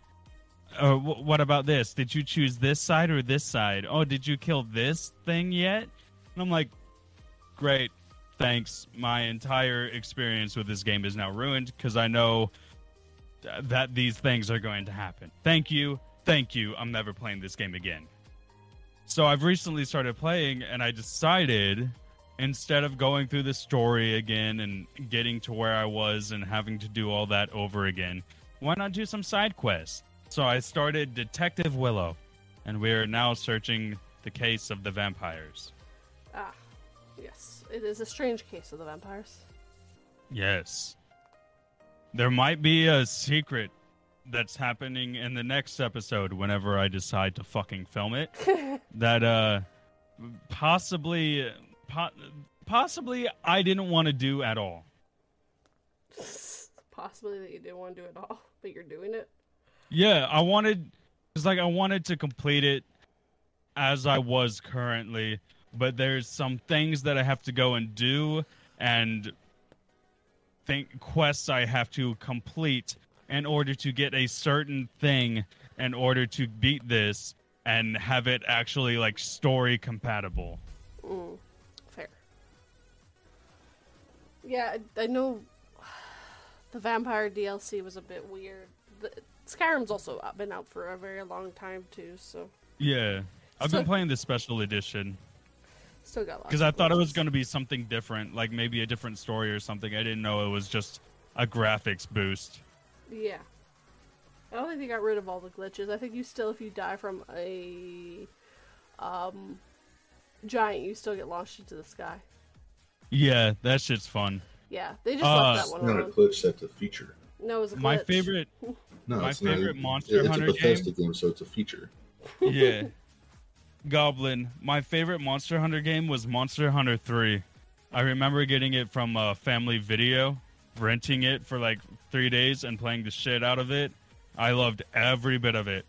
Or wh- what about this? Did you choose this side or this side? Oh, did you kill this thing yet? And I'm like, great, thanks. My entire experience with this game is now ruined because I know th- that these things are going to happen. Thank you, thank you. I'm never playing this game again. So I've recently started playing, and I decided instead of going through the story again and getting to where I was and having to do all that over again, why not do some side quests? So I started Detective Willow, and we are now searching the case of the vampires. Ah, yes. It is a strange case of the vampires. Yes. There might be a secret that's happening in the next episode whenever I decide to fucking film it. that uh possibly po- possibly I didn't want to do at all. Possibly that you didn't want to do it all, but you're doing it. Yeah, I wanted it's like I wanted to complete it as I was currently, but there's some things that I have to go and do and think quests I have to complete in order to get a certain thing in order to beat this and have it actually like story compatible. Mm, Yeah, I, I know the vampire DLC was a bit weird. The, Skyrim's also been out for a very long time too, so Yeah. I've been playing the special edition still got because I thought it was going to be something different, like maybe a different story or something. I didn't know it was just a graphics boost. Yeah. I don't think they got rid of all the glitches. I think you still, if you die from a um, giant, you still get launched into the sky. Yeah, that shit's fun. Yeah, they just Uh, left that It's one not a alone. glitch, that's a feature. No, it was a glitch. My favorite, No, My it's not. favorite It- Monster it's Hunter a Bethesda game. so it's a feature. yeah, Goblin. My favorite Monster Hunter game was Monster Hunter Three. I remember getting it from a family video, renting it for like three days and playing the shit out of it. I loved every bit of it.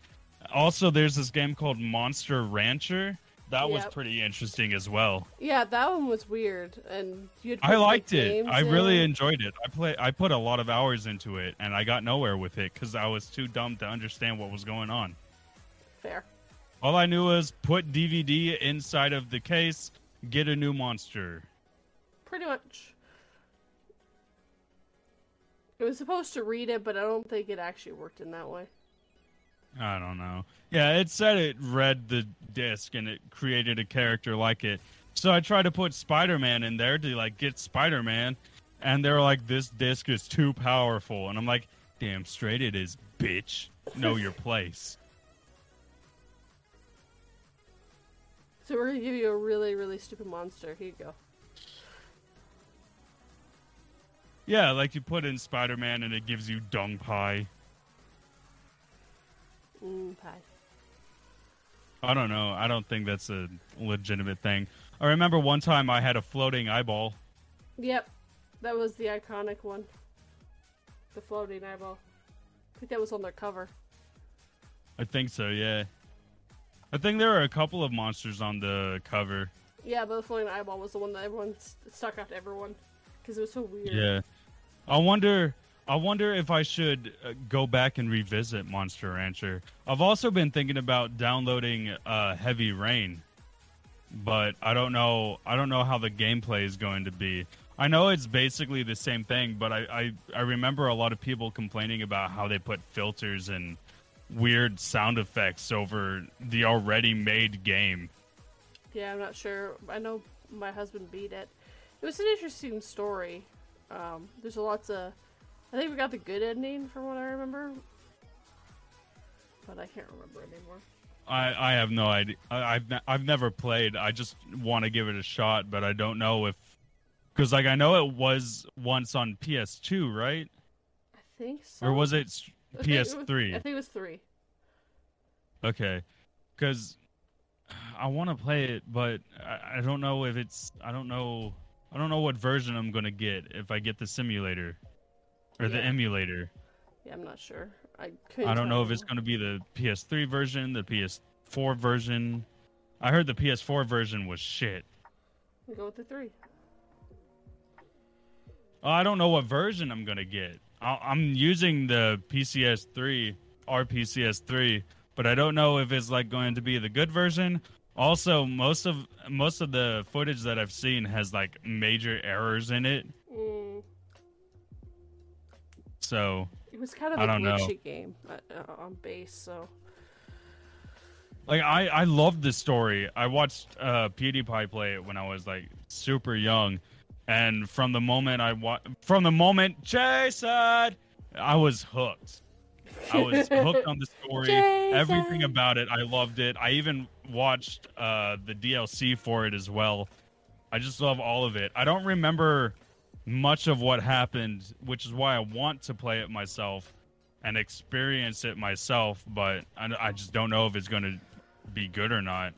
Also, there's this game called Monster Rancher. That was pretty interesting as well. Yeah, that one was weird, and. I liked it. I really enjoyed it. I play. I put a lot of hours into it, and I got nowhere with it because I was too dumb to understand what was going on. Fair. All I knew was put DVD inside of the case, get a new monster. Pretty much. It was supposed to read it, but I don't think it actually worked in that way. I don't know. Yeah, it said it read the disc and it created a character like it. So I tried to put Spider-Man in there to like get Spider-Man, and they're like, "This disc is too powerful," and I'm like, "Damn straight it is, bitch. Know your place." So we're gonna give you a really, really stupid monster. Here you go. Yeah, like you put in Spider-Man and it gives you dung pie. Mm, pie. I don't know. I don't think that's a legitimate thing. I remember one time I had a floating eyeball. Yep, that was the iconic one. The floating eyeball. I think that was on their cover. I think so, yeah. I think there were a couple of monsters on the cover. Yeah, but the floating eyeball was the one that everyone st- stuck out to everyone because it was so weird. Yeah. I wonder I wonder if I should uh, go back and revisit Monster Rancher. I've also been thinking about downloading uh, Heavy Rain, but I don't know. I don't know how the gameplay is going to be. I know it's basically the same thing, but I, I, I remember a lot of people complaining about how they put filters and weird sound effects over the already made game. Yeah, I'm not sure. I know my husband beat it. It was an interesting story. Um, there's lots of. I think we got the good ending from what I remember, but I can't remember anymore. I, I have no idea. I, I've ne- I've never played. I just want to give it a shot, but I don't know if because like I know it was once on PS2, right? I think so. Or was it? s- I think it was- PS3. I think it was three. Okay, because I want to play it, but I, I don't know if it's. I don't know. I don't know what version I'm gonna get if I get the simulator or the Yeah. emulator. Yeah, I'm not sure. I couldn't. I don't know if it's gonna be the PS3 version, the PS4 version. I heard the PS4 version was shit. We Go with the three. Oh, I don't know what version I'm gonna get. I- I'm using the PCS3 or PCS3, but I don't know if it's like going to be the good version. Also, most of most of the footage that I've seen has like major errors in it. Mm, So it was kind of I a glitchy game uh, uh, on base, so like I I love the story. I watched uh PewDiePie play it when I was like super young, and from the moment I wa- from the moment Jason, I was hooked. I was hooked on the story. Everything about it, I loved it. I even watched uh, the DLC for it as well. I just love all of it. I don't remember much of what happened, which is why I want to play it myself and experience it myself. But I, I just don't know if it's going to be good or not.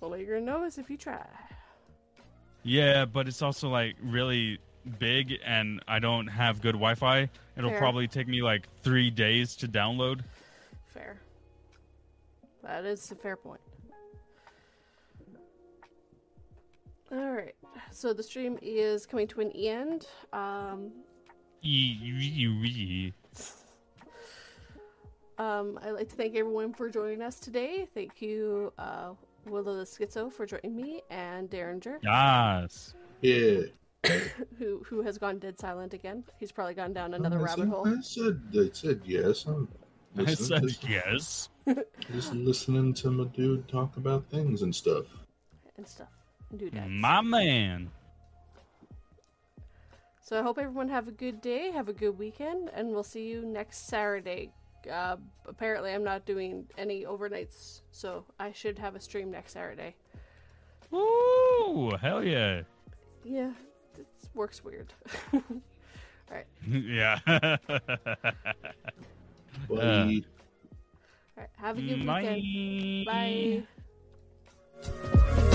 all you're gonna know is if you try. Yeah, but it's also like really big, and I don't have good Wi-Fi. It'll Fair. probably take me like three days to download. Fair. That is a fair point. All right, so the stream is coming to an end. Um, um, I'd like to thank everyone for joining us today. Thank you, uh, Willow the Schizo, for joining me, and Dareinger, Yes. Yeah. who who has gone dead silent again. He's probably gone down another I rabbit said, hole. I said, I said yes. I'm I listening, said yes. just listening to my dude talk about things and stuff. and stuff. Doodads. My man. So I hope everyone have a good day, have a good weekend, and we'll see you next Saturday. Uh, apparently, I'm not doing any overnights, so I should have a stream next Saturday. Woo! Hell yeah. Yeah, it works weird. All right. Yeah. Bye. Uh, All right, have a good weekend. Bye. Bye.